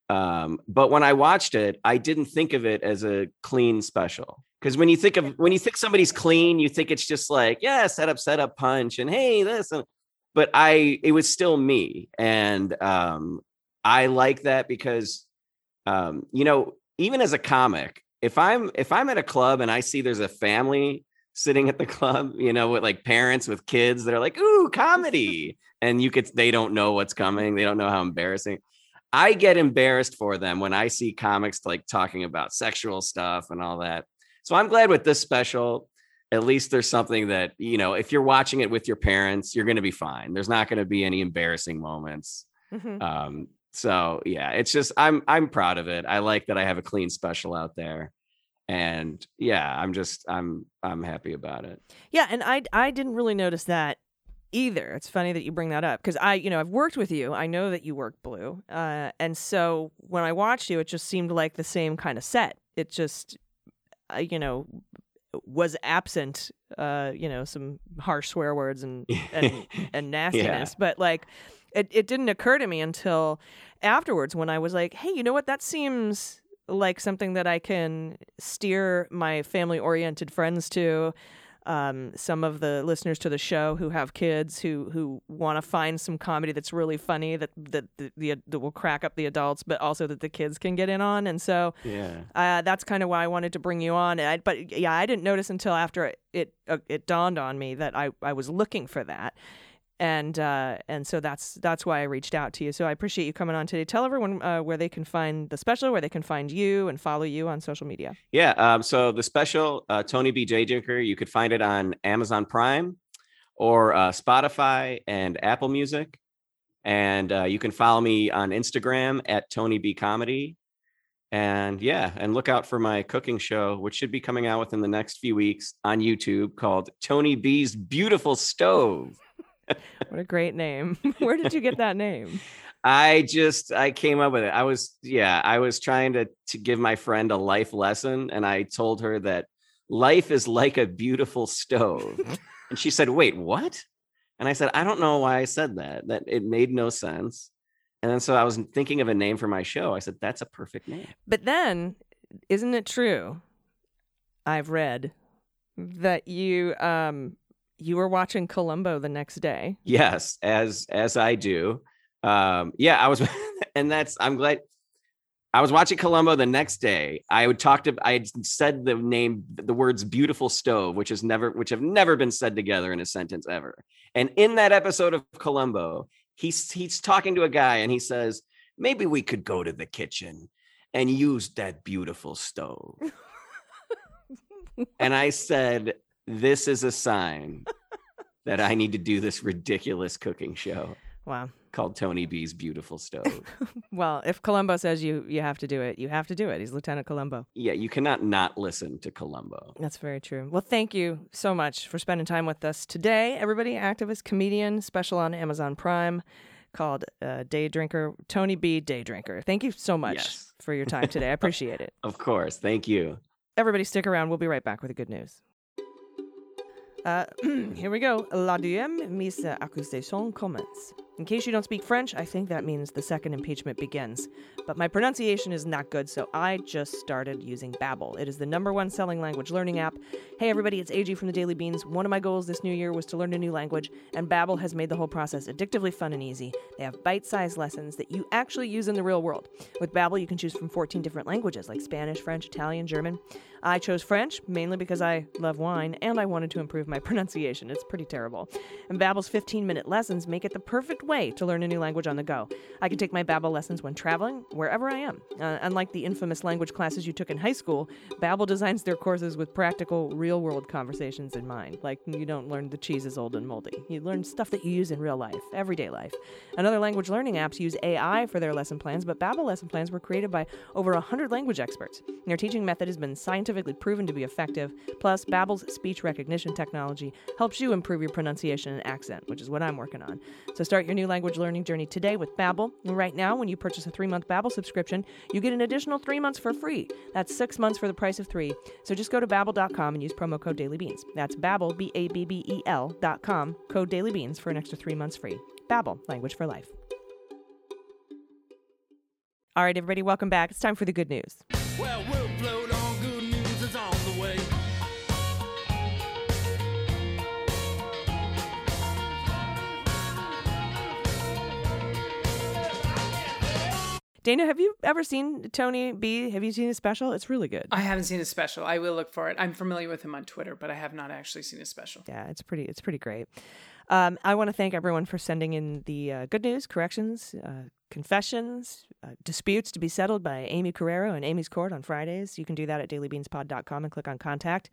Speaker 4: um, but when I watched it, I didn't think of it as a clean special. Because when you think of when you think somebody's clean, you think it's just like, yeah, set up, set up, punch, and hey, this. And, but I, it was still me, and um, I like that because, um, you know, even as a comic, if I'm if I'm at a club and I see there's a family sitting at the club, you know, with like parents with kids that are like, ooh, comedy, and you could they don't know what's coming, they don't know how embarrassing. I get embarrassed for them when I see comics like talking about sexual stuff and all that. So I'm glad with this special, at least there's something that, you know, if you're watching it with your parents, you're going to be fine. There's not going to be any embarrassing moments.
Speaker 1: Mhm.
Speaker 4: Um, so yeah, it's just I'm I'm proud of it. I like that I have a clean special out there. And yeah, I'm just I'm I'm happy about it.
Speaker 1: Yeah, and I I didn't really notice that either. It's funny that you bring that up because I, you know, I've worked with you. I know that you work blue, uh, and so when I watched you, it just seemed like the same kind of set. It just, uh, you know, was absent, uh, you know, some harsh swear words and and, and nastiness, but like. It, it didn't occur to me until afterwards when I was like, hey, you know what? That seems like something that I can steer my family oriented friends to um, some of the listeners to the show who have kids who who want to find some comedy that's really funny that that, that the that will crack up the adults, but also that the kids can get in on. And so
Speaker 4: yeah.
Speaker 1: uh, that's kind of why I wanted to bring you on. I, but yeah, I didn't notice until after it it, uh, it dawned on me that I, I was looking for that. And uh, and so that's that's why I reached out to you. So I appreciate you coming on today. Tell everyone uh, where they can find the special, where they can find you, and follow you on social media.
Speaker 4: Yeah. Um, so the special uh, Tony B. Day Drinker, you could find it on Amazon Prime or uh, Spotify and Apple Music. And uh, you can follow me on Instagram at Tony B. Comedy. And yeah, and look out for my cooking show, which should be coming out within the next few weeks on YouTube called Tony B's Beautiful Stove.
Speaker 1: What a great name! where did you get that name?
Speaker 4: I just I came up with it. I was yeah, I was trying to to give my friend a life lesson and I told her that life is like a beautiful stove. and she said, "Wait, what?" And I said, "I don't know why I said that. That it made no sense." And then so I was thinking of a name for my show. I said, "That's a perfect name."
Speaker 1: But then, isn't it true? I've read that you um you were watching Columbo the next day.
Speaker 4: Yes, as as I do. Um yeah, I was and that's I'm glad I was watching Columbo the next day. I would talk to I had said the name the words beautiful stove, which is never which have never been said together in a sentence ever. And in that episode of Columbo, he's he's talking to a guy and he says, "Maybe we could go to the kitchen and use that beautiful stove." and I said, "This is a sign that I need to do this ridiculous cooking show
Speaker 1: Wow.
Speaker 4: called Tony B's Beautiful Stove."
Speaker 1: Well, if Columbo says you you have to do it, you have to do it. He's Lieutenant Columbo.
Speaker 4: yeah, you cannot not listen to Columbo.
Speaker 1: That's very true. Well, thank you so much for spending time with us today, everybody. Activist comedian, special on Amazon Prime, called uh, Day Drinker, Tony B. Day Drinker. Thank you so much
Speaker 4: Yes.
Speaker 1: for your time today. I appreciate it.
Speaker 4: Of course. Thank you.
Speaker 1: Everybody, stick around. We'll be right back with the good news. Uh, here we go. La deuxième mise accusation commence. In case you don't speak French, I think that means the second impeachment begins. But my pronunciation is not good, so I just started using Babbel. It is the number one selling language learning app. Hey everybody, it's AG from the Daily Beans. One of my goals this new year was to learn a new language, and Babbel has made the whole process addictively fun and easy. They have bite-sized lessons that you actually use in the real world. With Babbel, you can choose from 14 different languages like Spanish, French, Italian, German. I chose French mainly because I love wine and I wanted to improve my pronunciation. It's pretty terrible. And Babbel's 15-minute lessons make it the perfect way to learn a new language on the go. I can take my Babbel lessons when traveling, wherever I am. Uh, unlike the infamous language classes you took in high school, Babbel designs their courses with practical, real-world conversations in mind. Like you don't learn the cheese is old and moldy. You learn stuff that you use in real life, everyday life. And other language learning apps use AI for their lesson plans, but Babbel lesson plans were created by over 100 language experts. And Their teaching method has been scientifically proven to be effective. Plus, Babbel's speech recognition technology helps you improve your pronunciation and accent, which is what I'm working on. So start your new language learning journey today with Babbel. Right now, when you purchase a 3-month Babbel subscription, you get an additional 3 months for free. That's 6 months for the price of 3. So just go to babbel.com and use promo code dailybeans. That's babbel b a b b e l.com code dailybeans for an extra 3 months free. Babbel, language for life. All right, everybody, welcome back. It's time for the good news.
Speaker 5: Well,
Speaker 1: Dana, have you ever seen Tony B? Have you seen his special? It's really good.
Speaker 2: I haven't seen his special. I will look for it. I'm familiar with him on Twitter, but I have not actually seen his special.
Speaker 1: Yeah, it's pretty. It's pretty great. Um, I want to thank everyone for sending in the uh, good news, corrections, uh, confessions, uh, disputes to be settled by Amy Carrero and Amy's Court on Fridays. You can do that at dailybeanspod.com and click on contact.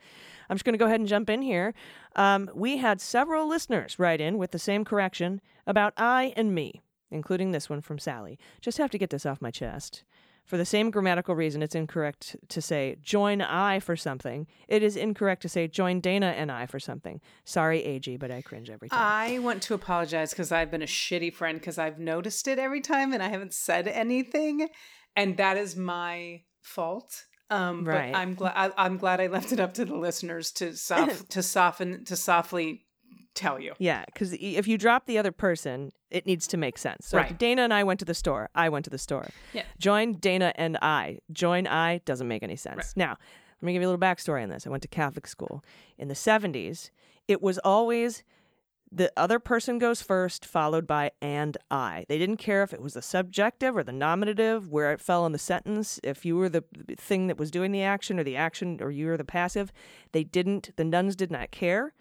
Speaker 1: I'm just going to go ahead and jump in here. Um, we had several listeners write in with the same correction about I and me, including this one from Sally. Just have to get this off my chest. For the same grammatical reason, it's incorrect to say join I for something. It is incorrect to say join Dana and I for something. Sorry, AG, but I cringe every time.
Speaker 2: I want to apologize because I've been a shitty friend because I've noticed it every time and I haven't said anything, and that is my fault. Um,
Speaker 1: Right.
Speaker 2: But I'm glad. I, I'm glad I left it up to the listeners to soft to soften to softly tell you.
Speaker 1: Yeah, because if you drop the other person, it needs to make sense. So
Speaker 2: Right.
Speaker 1: Dana and I went to the store, I went to the store.
Speaker 2: Yeah.
Speaker 1: Join Dana and I. Join I doesn't make any sense. Now, let me give you a little backstory on this. I went to Catholic school. In the 70s, it was always the other person goes first, followed by and I. They didn't care if it was the subjective or the nominative, where it fell in the sentence, if you were the thing that was doing the action or the action or you were the passive. They didn't, the nuns did not care.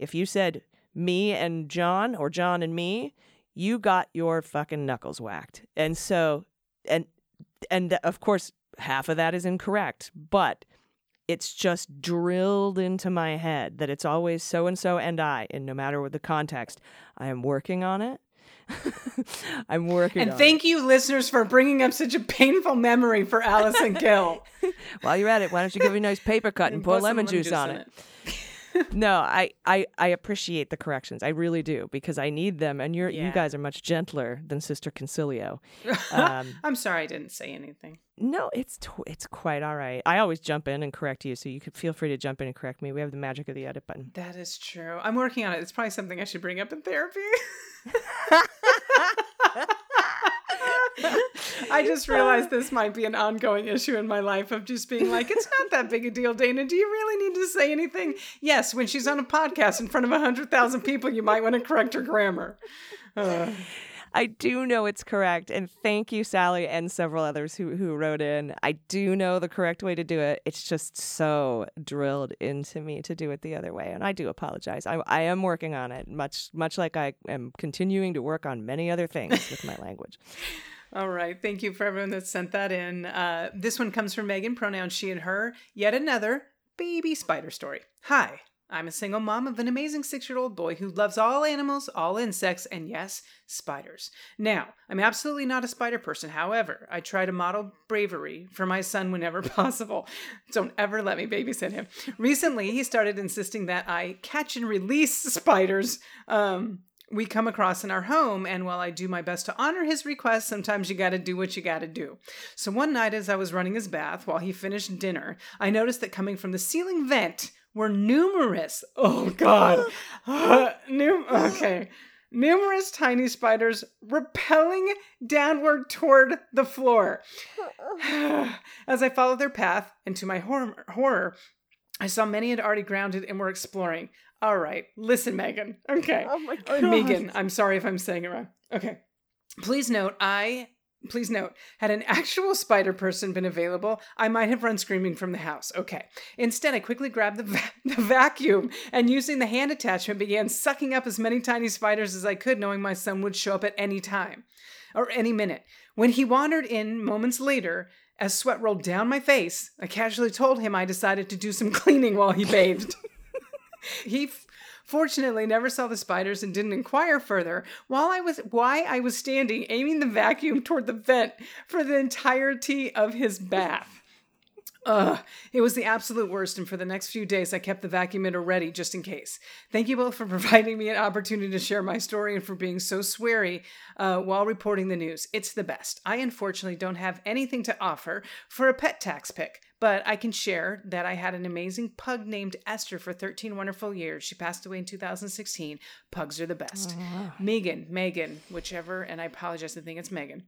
Speaker 1: If you said me and John or John and me, you got your fucking knuckles whacked. And so, and, and of course, half of that is incorrect, but it's just drilled into my head that it's always so and so and I, and no matter what the context, I am working on it. I'm working
Speaker 2: And thank you, listeners, for bringing up such a painful memory for Allison Gill.
Speaker 1: While you're at it, why don't you give me a nice paper cut and pour
Speaker 2: Put some
Speaker 1: lemon juice on
Speaker 2: in
Speaker 1: it? no, I, I I appreciate the corrections. I really do because I need them, and you're you guys are much gentler than Sister Concilio. Um,
Speaker 2: I'm sorry I didn't say anything.
Speaker 1: no, it's tw- it's quite all right. I always jump in and correct you, so you could feel free to jump in and correct me. We have the magic of the edit button.
Speaker 2: That is true. I'm working on it. It's probably something I should bring up in therapy. I just realized this might be an ongoing issue in my life of just being like, it's not that big a deal, Dana. Do you really need to say anything? Yes, when she's on a podcast in front of 100,000 people, you might want to correct her grammar. Uh,
Speaker 1: I do know it's correct, and thank you, Sally, and several others who who wrote in. I do know the correct way to do it. It's just so drilled into me to do it the other way, and I do apologize. I I am working on it, much much like I am continuing to work on many other things with my language.
Speaker 2: All right. Thank you for everyone that sent that in. Uh, this one comes from Megan, pronouns she and her. Yet another baby spider story. Hi. I'm a single mom of an amazing six year old boy who loves all animals, all insects, and yes, spiders. Now, I'm absolutely not a spider person. However, I try to model bravery for my son whenever possible. Don't ever let me babysit him. Recently, he started insisting that I catch and release spiders. Um, we come across in our home, and while I do my best to honor his request, sometimes you gotta do what you gotta do. So one night, as I was running his bath while he finished dinner, I noticed that coming from the ceiling vent were numerous, oh god, uh, num- okay, numerous tiny spiders repelling downward toward the floor. As I followed their path, and to my hor- horror, I saw many had already grounded and were exploring. All right, listen, Megan. Okay.
Speaker 1: Oh my
Speaker 2: Uh, Megan, I'm sorry if I'm saying it wrong. Okay. Please note, I please note, had an actual spider person been available, I might have run screaming from the house. Okay. Instead, I quickly grabbed the, va- the vacuum and using the hand attachment began sucking up as many tiny spiders as I could, knowing my son would show up at any time or any minute. When he wandered in moments later, as sweat rolled down my face, I casually told him I decided to do some cleaning while he bathed. he f- fortunately never saw the spiders and didn't inquire further while i was why i was standing aiming the vacuum toward the vent for the entirety of his bath Ugh, it was the absolute worst, and for the next few days, I kept the vacuumator ready just in case. Thank you both for providing me an opportunity to share my story and for being so sweary uh, while reporting the news. It's the best. I unfortunately don't have anything to offer for a pet tax pick, but I can share that I had an amazing pug named Esther for 13 wonderful years. She passed away in 2016. Pugs are the best. Megan, Megan, whichever, and I apologize, I think it's Megan.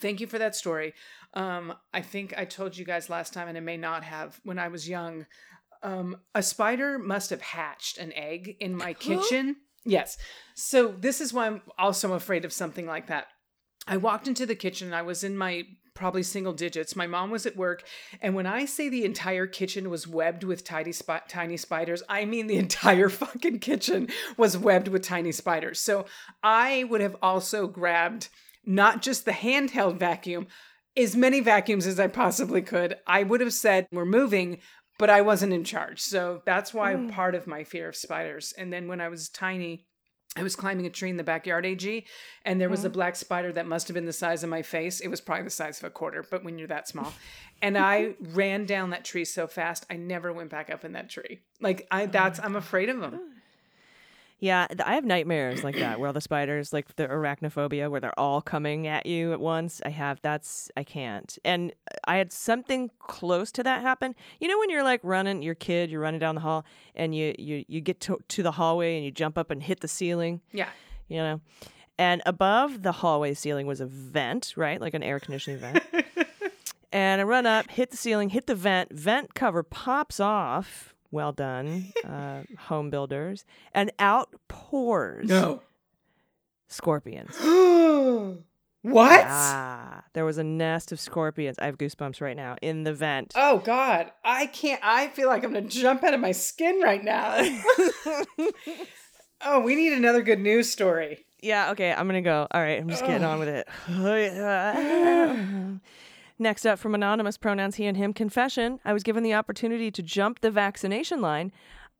Speaker 2: Thank you for that story. Um, I think I told you guys last time, and I may not have, when I was young, um, a spider must have hatched an egg in my kitchen. Yes. So this is why I'm also afraid of something like that. I walked into the kitchen. I was in my probably single digits. My mom was at work, and when I say the entire kitchen was webbed with tiny spi- tiny spiders, I mean the entire fucking kitchen was webbed with tiny spiders. So I would have also grabbed not just the handheld vacuum, as many vacuums as I possibly could. I would have said we're moving, but I wasn't in charge. So that's why hmm. part of my fear of spiders. And then when I was tiny, I was climbing a tree in the backyard, AG, and there was a hmm. black spider that must have been the size of my face. It was probably the size of a quarter, but when you're that small. And I ran down that tree so fast, I never went back up in that tree. Like I that's oh I'm afraid of them.
Speaker 1: Yeah, I have nightmares like that where all the spiders, like the arachnophobia, where they're all coming at you at once. I have that's I can't. And uh, I had something close to that happen. You know when you're like running your kid, you're running down the hall, and you you you get to to the hallway and you jump up and hit the ceiling.
Speaker 2: Yeah.
Speaker 1: you know. And above the hallway ceiling was a vent, right? Like an air conditioning vent. and I run up, hit the ceiling, hit the vent, vent cover pops off. Well done, uh, home builders. And out pours scorpions.
Speaker 2: what?
Speaker 1: Ah, there was a nest of scorpions. I have goosebumps right now in the vent.
Speaker 2: Oh God, I can't. I feel like I'm gonna jump out of my skin right now. oh, we need another good news story.
Speaker 1: Yeah, okay, I'm gonna go. All right, I'm just getting on with it. Next up from Anonymous Pronouns He and Him Confession. I was given the opportunity to jump the vaccination line.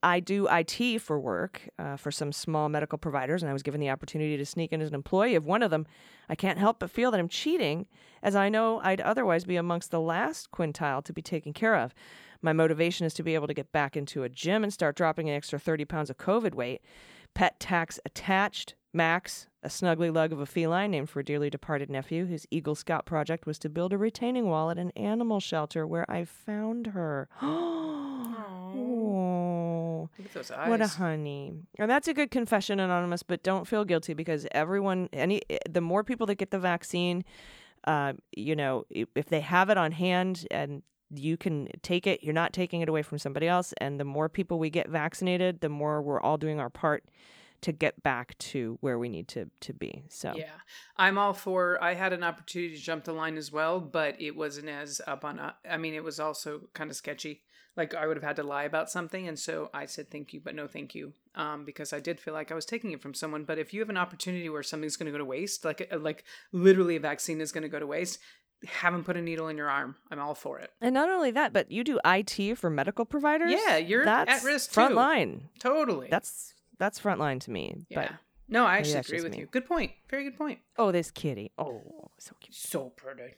Speaker 1: I do IT for work uh, for some small medical providers, and I was given the opportunity to sneak in as an employee of one of them. I can't help but feel that I'm cheating, as I know I'd otherwise be amongst the last quintile to be taken care of. My motivation is to be able to get back into a gym and start dropping an extra 30 pounds of COVID weight. Pet tax attached. Max, a snuggly lug of a feline named for a dearly departed nephew, whose Eagle Scout project was to build a retaining wall at an animal shelter where I found her. oh,
Speaker 2: those
Speaker 1: what a honey. And that's a good confession, Anonymous, but don't feel guilty because everyone, any, the more people that get the vaccine, uh, you know, if they have it on hand and you can take it, you're not taking it away from somebody else. And the more people we get vaccinated, the more we're all doing our part to get back to where we need to to be. So
Speaker 2: Yeah, I'm all for. I had an opportunity to jump the line as well, but it wasn't as up on. I mean, it was also kind of sketchy. Like I would have had to lie about something, and so I said thank you, but no thank you, um, because I did feel like I was taking it from someone. But if you have an opportunity where something's going to go to waste, like uh, like literally a vaccine is going to go to waste, have them put a needle in your arm. I'm all for it.
Speaker 1: And not only that, but you do IT for medical providers.
Speaker 2: Yeah, you're
Speaker 1: that's
Speaker 2: at risk too.
Speaker 1: front line.
Speaker 2: Totally.
Speaker 1: That's that's front line to me.
Speaker 2: yeah.
Speaker 1: But
Speaker 2: no, I actually agree with
Speaker 1: me.
Speaker 2: you. Good point. Very good point.
Speaker 1: oh, this kitty. Oh, so cute.
Speaker 2: So pretty.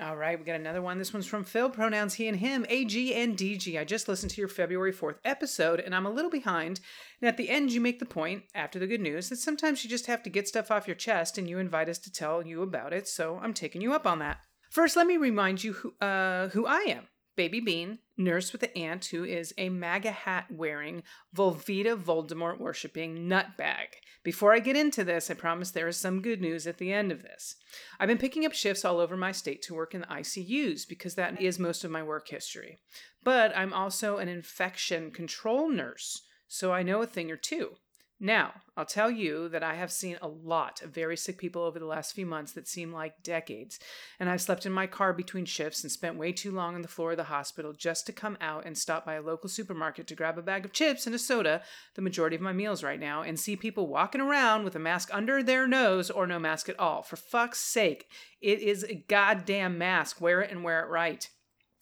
Speaker 2: All right, we got another one. This one's from Phil. Pronouns he and him, AG and DG. I just listened to your February 4th episode and I'm a little behind. And at the end, you make the point, after the good news, that sometimes you just have to get stuff off your chest and you invite us to tell you about it. So I'm taking you up on that. First, let me remind you who, uh, who I am. Baby Bean, nurse with an aunt who is a MAGA hat wearing, Velveeta Voldemort worshipping nutbag. Before I get into this, I promise there is some good news at the end of this. I've been picking up shifts all over my state to work in the ICUs because that is most of my work history. But I'm also an infection control nurse, so I know a thing or two. Now, I'll tell you that I have seen a lot of very sick people over the last few months that seem like decades, and I've slept in my car between shifts and spent way too long on the floor of the hospital just to come out and stop by a local supermarket to grab a bag of chips and a soda, the majority of my meals right now, and see people walking around with a mask under their nose or no mask at all. For fuck's sake, it is a goddamn mask. Wear it and wear it right.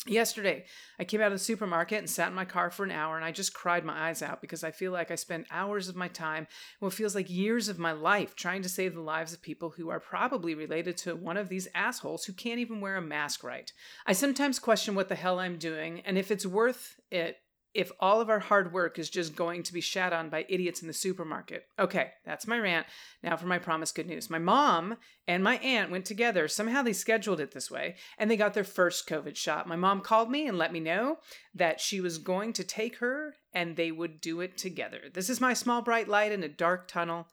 Speaker 2: Yesterday, I came out of the supermarket and sat in my car for an hour and I just cried my eyes out because I feel like I spend hours of my time, what feels like years of my life, trying to save the lives of people who are probably related to one of these assholes who can't even wear a mask right. I sometimes question what the hell I'm doing and if it's worth it if all of our hard work is just going to be shat on by idiots in the supermarket. Okay, that's my rant. Now for my promised good news. My mom and my aunt went together. Somehow they scheduled it this way, and they got their first COVID shot. My mom called me and let me know that she was going to take her and they would do it together. This is my small bright light in a dark tunnel.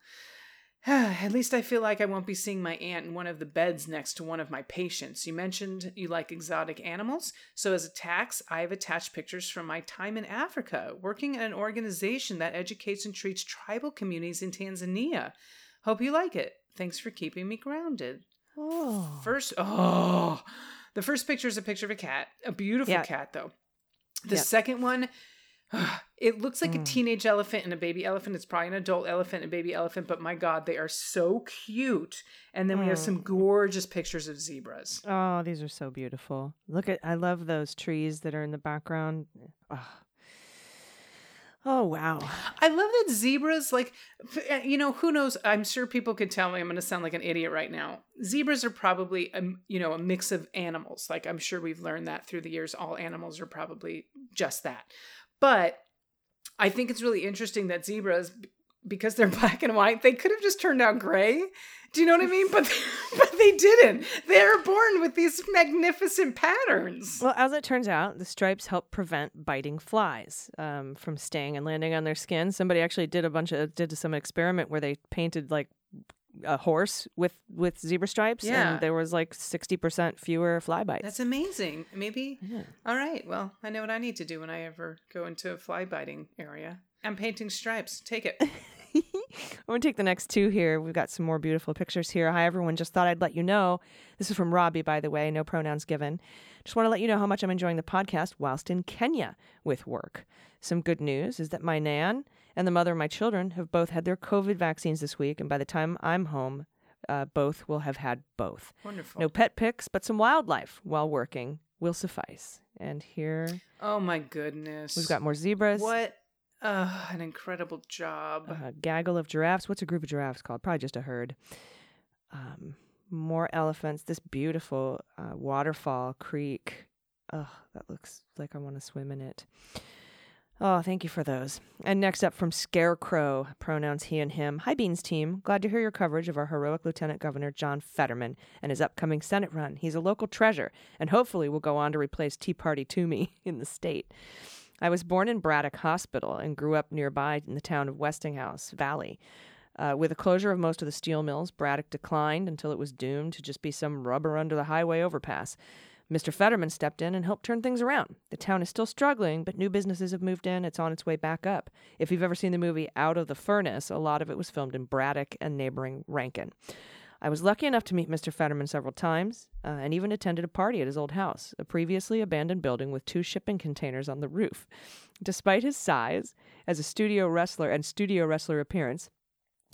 Speaker 2: At least I feel like I won't be seeing my aunt in one of the beds next to one of my patients. You mentioned you like exotic animals, so as a tax, I have attached pictures from my time in Africa, working at an organization that educates and treats tribal communities in Tanzania. Hope you like it. Thanks for keeping me grounded.
Speaker 1: Oh,
Speaker 2: First, oh, the first picture is a picture of a cat, a beautiful
Speaker 1: Yeah.
Speaker 2: cat though. The
Speaker 1: Yep.
Speaker 2: second one, it looks like a
Speaker 1: Mm.
Speaker 2: teenage elephant and a baby elephant. It's probably an adult elephant and baby elephant, but my god, they are so cute. And then we have
Speaker 1: Mm.
Speaker 2: some gorgeous pictures of zebras.
Speaker 1: oh, these are so beautiful. Look at, I love those trees that are in the background. Oh, oh wow.
Speaker 2: I love that zebras, like, uh, you know, who knows? I'm sure people could tell me I'm going to sound like an idiot right now. Zebras are probably, a, you know, a mix of animals. Like, I'm sure we've learned that through the years. All animals are probably just that. But I think it's really interesting that zebras, because they're black and white, they could have just turned out gray. Do you know what I mean? But but they didn't. They're born with these magnificent patterns.
Speaker 1: Well, as it turns out, the stripes help prevent biting flies um, from staying and landing on their skin. Somebody actually did a bunch of did some experiment where they painted like a horse with with zebra stripes,
Speaker 2: Yeah.
Speaker 1: and there was like sixty percent fewer fly bites.
Speaker 2: That's amazing. Maybe.
Speaker 1: Yeah.
Speaker 2: All right. Well, I know what I need to do when I ever go into a fly biting area. I'm painting stripes. Take it.
Speaker 1: I'm going to take the next two here. We've got some more beautiful pictures here. Hi, everyone. Just thought I'd let you know. This is from Robbie, by the way. No pronouns given. Just want to let you know how much I'm enjoying the podcast whilst in Kenya with work. Some good news is that my Nan and the mother of my children have both had their COVID vaccines this week. And by the time I'm home, uh, both will have had both.
Speaker 2: Wonderful.
Speaker 1: No pet pics, but some wildlife while working will suffice. And here
Speaker 2: Oh my goodness.
Speaker 1: we've got more zebras.
Speaker 2: What uh, an incredible job.
Speaker 1: a gaggle of giraffes. What's a group of giraffes called? Probably just a herd. Um, more elephants. This beautiful uh, waterfall creek. Oh, that looks like I want to swim in it. Oh, thank you for those. And next up from Scarecrow, pronouns he and him. Hi, Beans team. Glad to hear your coverage of our heroic Lieutenant Governor John Fetterman and his upcoming Senate run. He's a local treasure and hopefully will go on to replace Tea Party Toomey in the state. I was born in Braddock Hospital and grew up nearby in the town of Westinghouse Valley. Uh, with the closure of most of the steel mills, Braddock declined until it was doomed to just be some rubber under the highway overpass. Mr. Fetterman stepped in and helped turn things around. The town is still struggling, but new businesses have moved in. It's on its way back up. If you've ever seen the movie Out of the Furnace, a lot of it was filmed in Braddock and neighboring Rankin. I was lucky enough to meet Mr. Fetterman several times uh, and even attended a party at his old house, a previously abandoned building with two shipping containers on the roof. Despite his size as a studio wrestler and studio wrestler appearance,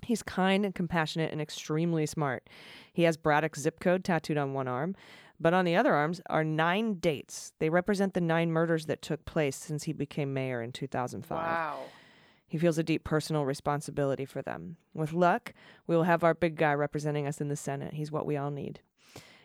Speaker 1: he's kind and compassionate and extremely smart. He has Braddock's zip code tattooed on one arm, but on the other arms are nine dates. They represent the nine murders that took place since he became mayor in 2005.
Speaker 2: Wow.
Speaker 1: He feels a deep personal responsibility for them. With luck, we will have our big guy representing us in the Senate. He's what we all need.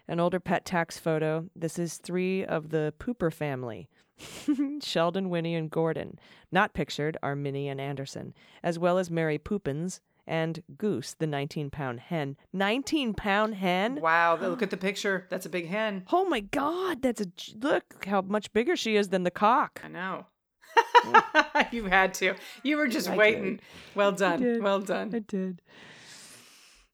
Speaker 1: An older pet tax photo. This is three of the Pooper family Sheldon, Winnie, and Gordon. Not pictured are Minnie and Anderson, as well as Mary Poopins and Goose, the 19 pound hen. 19 pound hen?
Speaker 2: Wow. Look at the picture. That's a big hen.
Speaker 1: Oh my God, that's a. look how much bigger she is than the cock.
Speaker 2: I know. you had to. You were just
Speaker 1: I
Speaker 2: waiting.
Speaker 1: did.
Speaker 2: Well done. Well done.
Speaker 1: I did.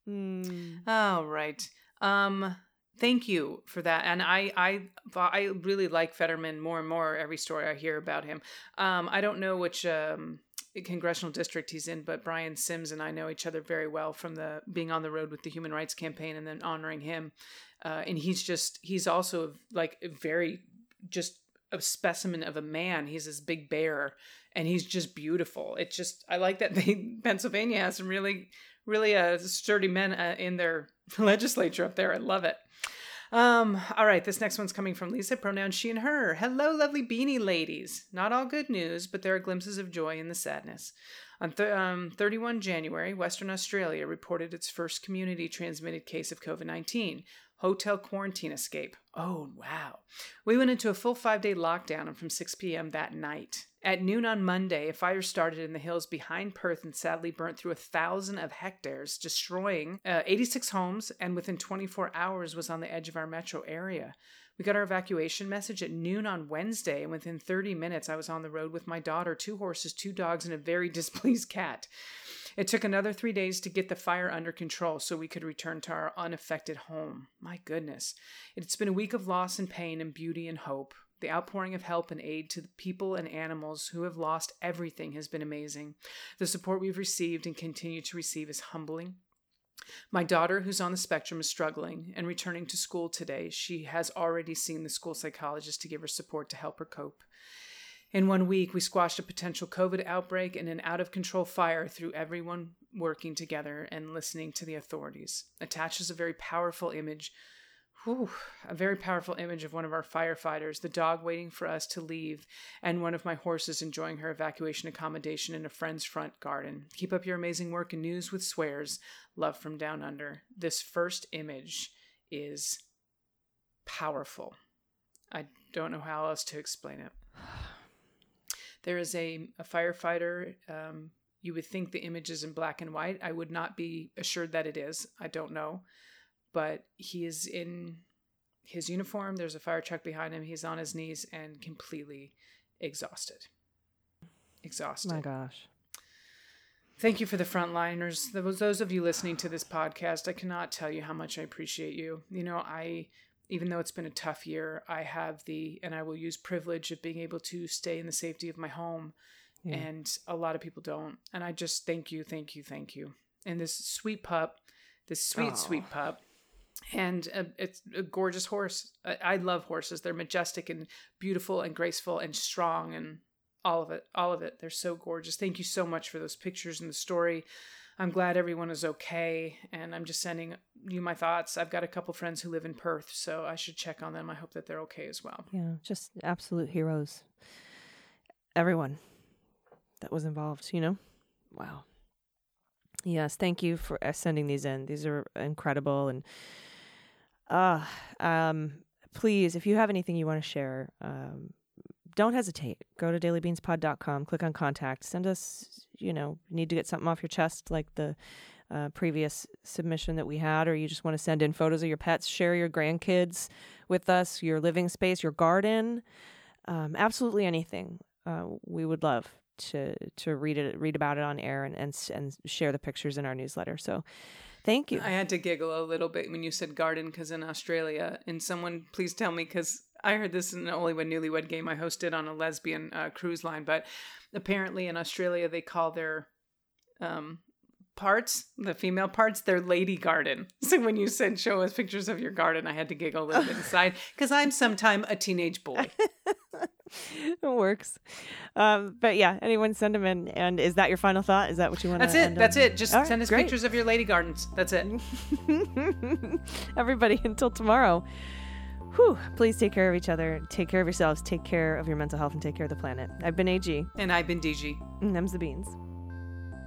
Speaker 1: Hmm.
Speaker 2: All right. Um thank you for that. And I I I really like Fetterman more and more every story I hear about him. Um I don't know which um congressional district he's in, but Brian Sims and I know each other very well from the being on the road with the Human Rights Campaign and then honoring him. Uh, and he's just he's also like very just a specimen of a man. He's this big bear, and he's just beautiful. It's just I like that they Pennsylvania has some really really uh, sturdy men uh, in their legislature up there. I love it. Um, all right, this next one's coming from Lisa, pronouns she and her. Hello, lovely beanie ladies. Not all good news, but there are glimpses of joy in the sadness. On th- um, 31 January, Western Australia reported its first community transmitted case of COVID 19. Hotel quarantine escape. Oh, wow. We went into a full five day lockdown from 6 p.m. that night. At noon on Monday, a fire started in the hills behind Perth and sadly burnt through a thousand of hectares, destroying uh, 86 homes, and within 24 hours was on the edge of our metro area. We got our evacuation message at noon on Wednesday, and within 30 minutes, I was on the road with my daughter, two horses, two dogs, and a very displeased cat. It took another three days to get the fire under control so we could return to our unaffected home. My goodness. It's been a week of loss and pain and beauty and hope. The outpouring of help and aid to the people and animals who have lost everything has been amazing. The support we've received and continue to receive is humbling. My daughter, who's on the spectrum, is struggling and returning to school today. She has already seen the school psychologist to give her support to help her cope. In one week, we squashed a potential COVID outbreak and an out of control fire through everyone working together and listening to the authorities. Attached is a very powerful image. Whew, a very powerful image of one of our firefighters, the dog waiting for us to leave, and one of my horses enjoying her evacuation accommodation in a friend's front garden. Keep up your amazing work and news with swears. Love from down under. This first image is powerful. I don't know how else to explain it. There is a, a firefighter. Um, you would think the image is in black and white. I would not be assured that it is. I don't know. But he is in his uniform. There's a fire truck behind him. He's on his knees and completely exhausted. Exhausted.
Speaker 1: My gosh.
Speaker 2: Thank you for the frontliners. Those those of you listening to this podcast, I cannot tell you how much I appreciate you. You know, I even though it's been a tough year, I have the and I will use privilege of being able to stay in the safety of my home.
Speaker 1: Yeah.
Speaker 2: And a lot of people don't. And I just thank you, thank you, thank you. And this sweet pup, this sweet, sweet pup, and a, it's a gorgeous horse. I, I love horses. They're majestic and beautiful and graceful and strong and all of it, all of it. They're so gorgeous. Thank you so much for those pictures and the story. I'm glad everyone is okay, and I'm just sending you my thoughts. I've got a couple friends who live in Perth, so I should check on them. I hope that they're okay as well.
Speaker 1: Yeah, just absolute heroes. Everyone that was involved, you know? Wow. Yes, thank you for uh, sending these in. These are incredible and uh um please if you have anything you want to share, um don't hesitate. Go to dailybeanspod.com, click on contact, send us, you know, need to get something off your chest like the uh, previous submission that we had, or you just want to send in photos of your pets, share your grandkids with us, your living space, your garden, um, absolutely anything. Uh, we would love to to read it, read about it on air, and and and share the pictures in our newsletter. So, Thank you.
Speaker 2: I had to giggle a little bit when you said garden because in Australia, and someone please tell me because I heard this in an Only When Newlywed game I hosted on a lesbian uh, cruise line, but apparently in Australia they call their um, parts, the female parts, their lady garden. So when you said show us pictures of your garden, I had to giggle a little bit inside because I'm sometime a teenage boy.
Speaker 1: it works. Um, but yeah, anyone send them in. And is that your final thought? Is that what you want to do?
Speaker 2: That's it. That's it. Just
Speaker 1: All right,
Speaker 2: send us
Speaker 1: great.
Speaker 2: pictures of your lady gardens. That's it.
Speaker 1: Everybody, until tomorrow. Whew, please take care of each other, take care of yourselves, take care of your mental health, and take care of the planet. I've been AG,
Speaker 2: And I've been DG.
Speaker 1: and them's the beans.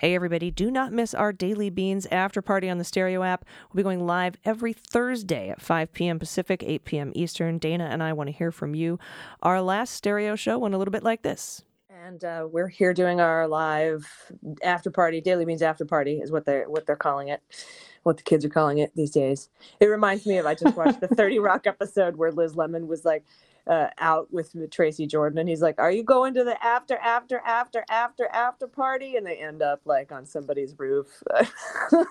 Speaker 1: Hey, everybody, do not miss our Daily Beans after party on the Stereo app. We'll be going live every Thursday at 5 p.m. Pacific, 8 p.m. Eastern. Dana and I want to hear from you. Our last stereo show went a little bit like this. And uh, we're here doing our live after party, Daily Beans after party is what they're what they're calling it, what the kids are calling it these days. It reminds me of I just watched the 30 Rock episode where Liz Lemon was like, uh, out with Tracy Jordan, and he's like, "Are you going to the after, after, after, after, after party?" And they end up like on somebody's roof at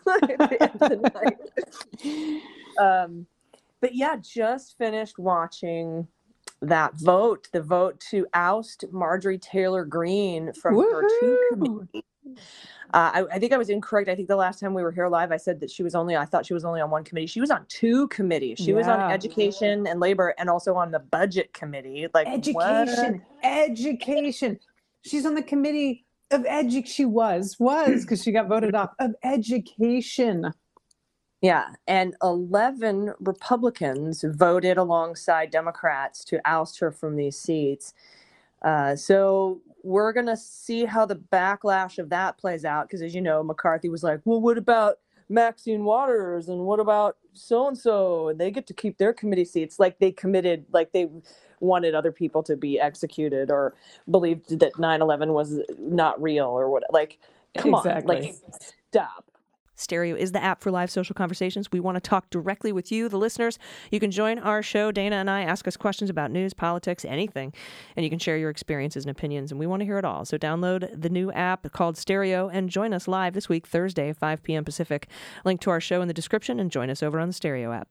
Speaker 1: the end of the night. Um, but yeah, just finished watching that vote, the vote to oust Marjorie Taylor Greene from her two committees. Uh, I, I think I was incorrect. I think the last time we were here live, I said that she was only, I thought she was only on one committee. She was on two committees. She was on education and labor and also on the budget committee. Like, what?
Speaker 6: education education she's on the committee of edu she was was because she got voted off of education
Speaker 1: Yeah. And 11 Republicans voted alongside Democrats to oust her from these seats. Uh, so we're going to see how the backlash of that plays out. Because as you know, McCarthy was like, well, what about Maxine Waters and what about so and so? And they get to keep their committee seats. Like they committed, like they wanted other people to be executed or believed that 9 11 was not real or what. Like, come on. Like, stop. Stereo is the app for live social conversations. We want to talk directly with you, the listeners. You can join our show. Dana and I ask us questions about news, politics, anything, and you can share your experiences and opinions, and we want to hear it all. So download the new app called Stereo and join us live this week, Thursday, 5 p.m. Pacific. Link to our show in the description, and join us over on the Stereo app.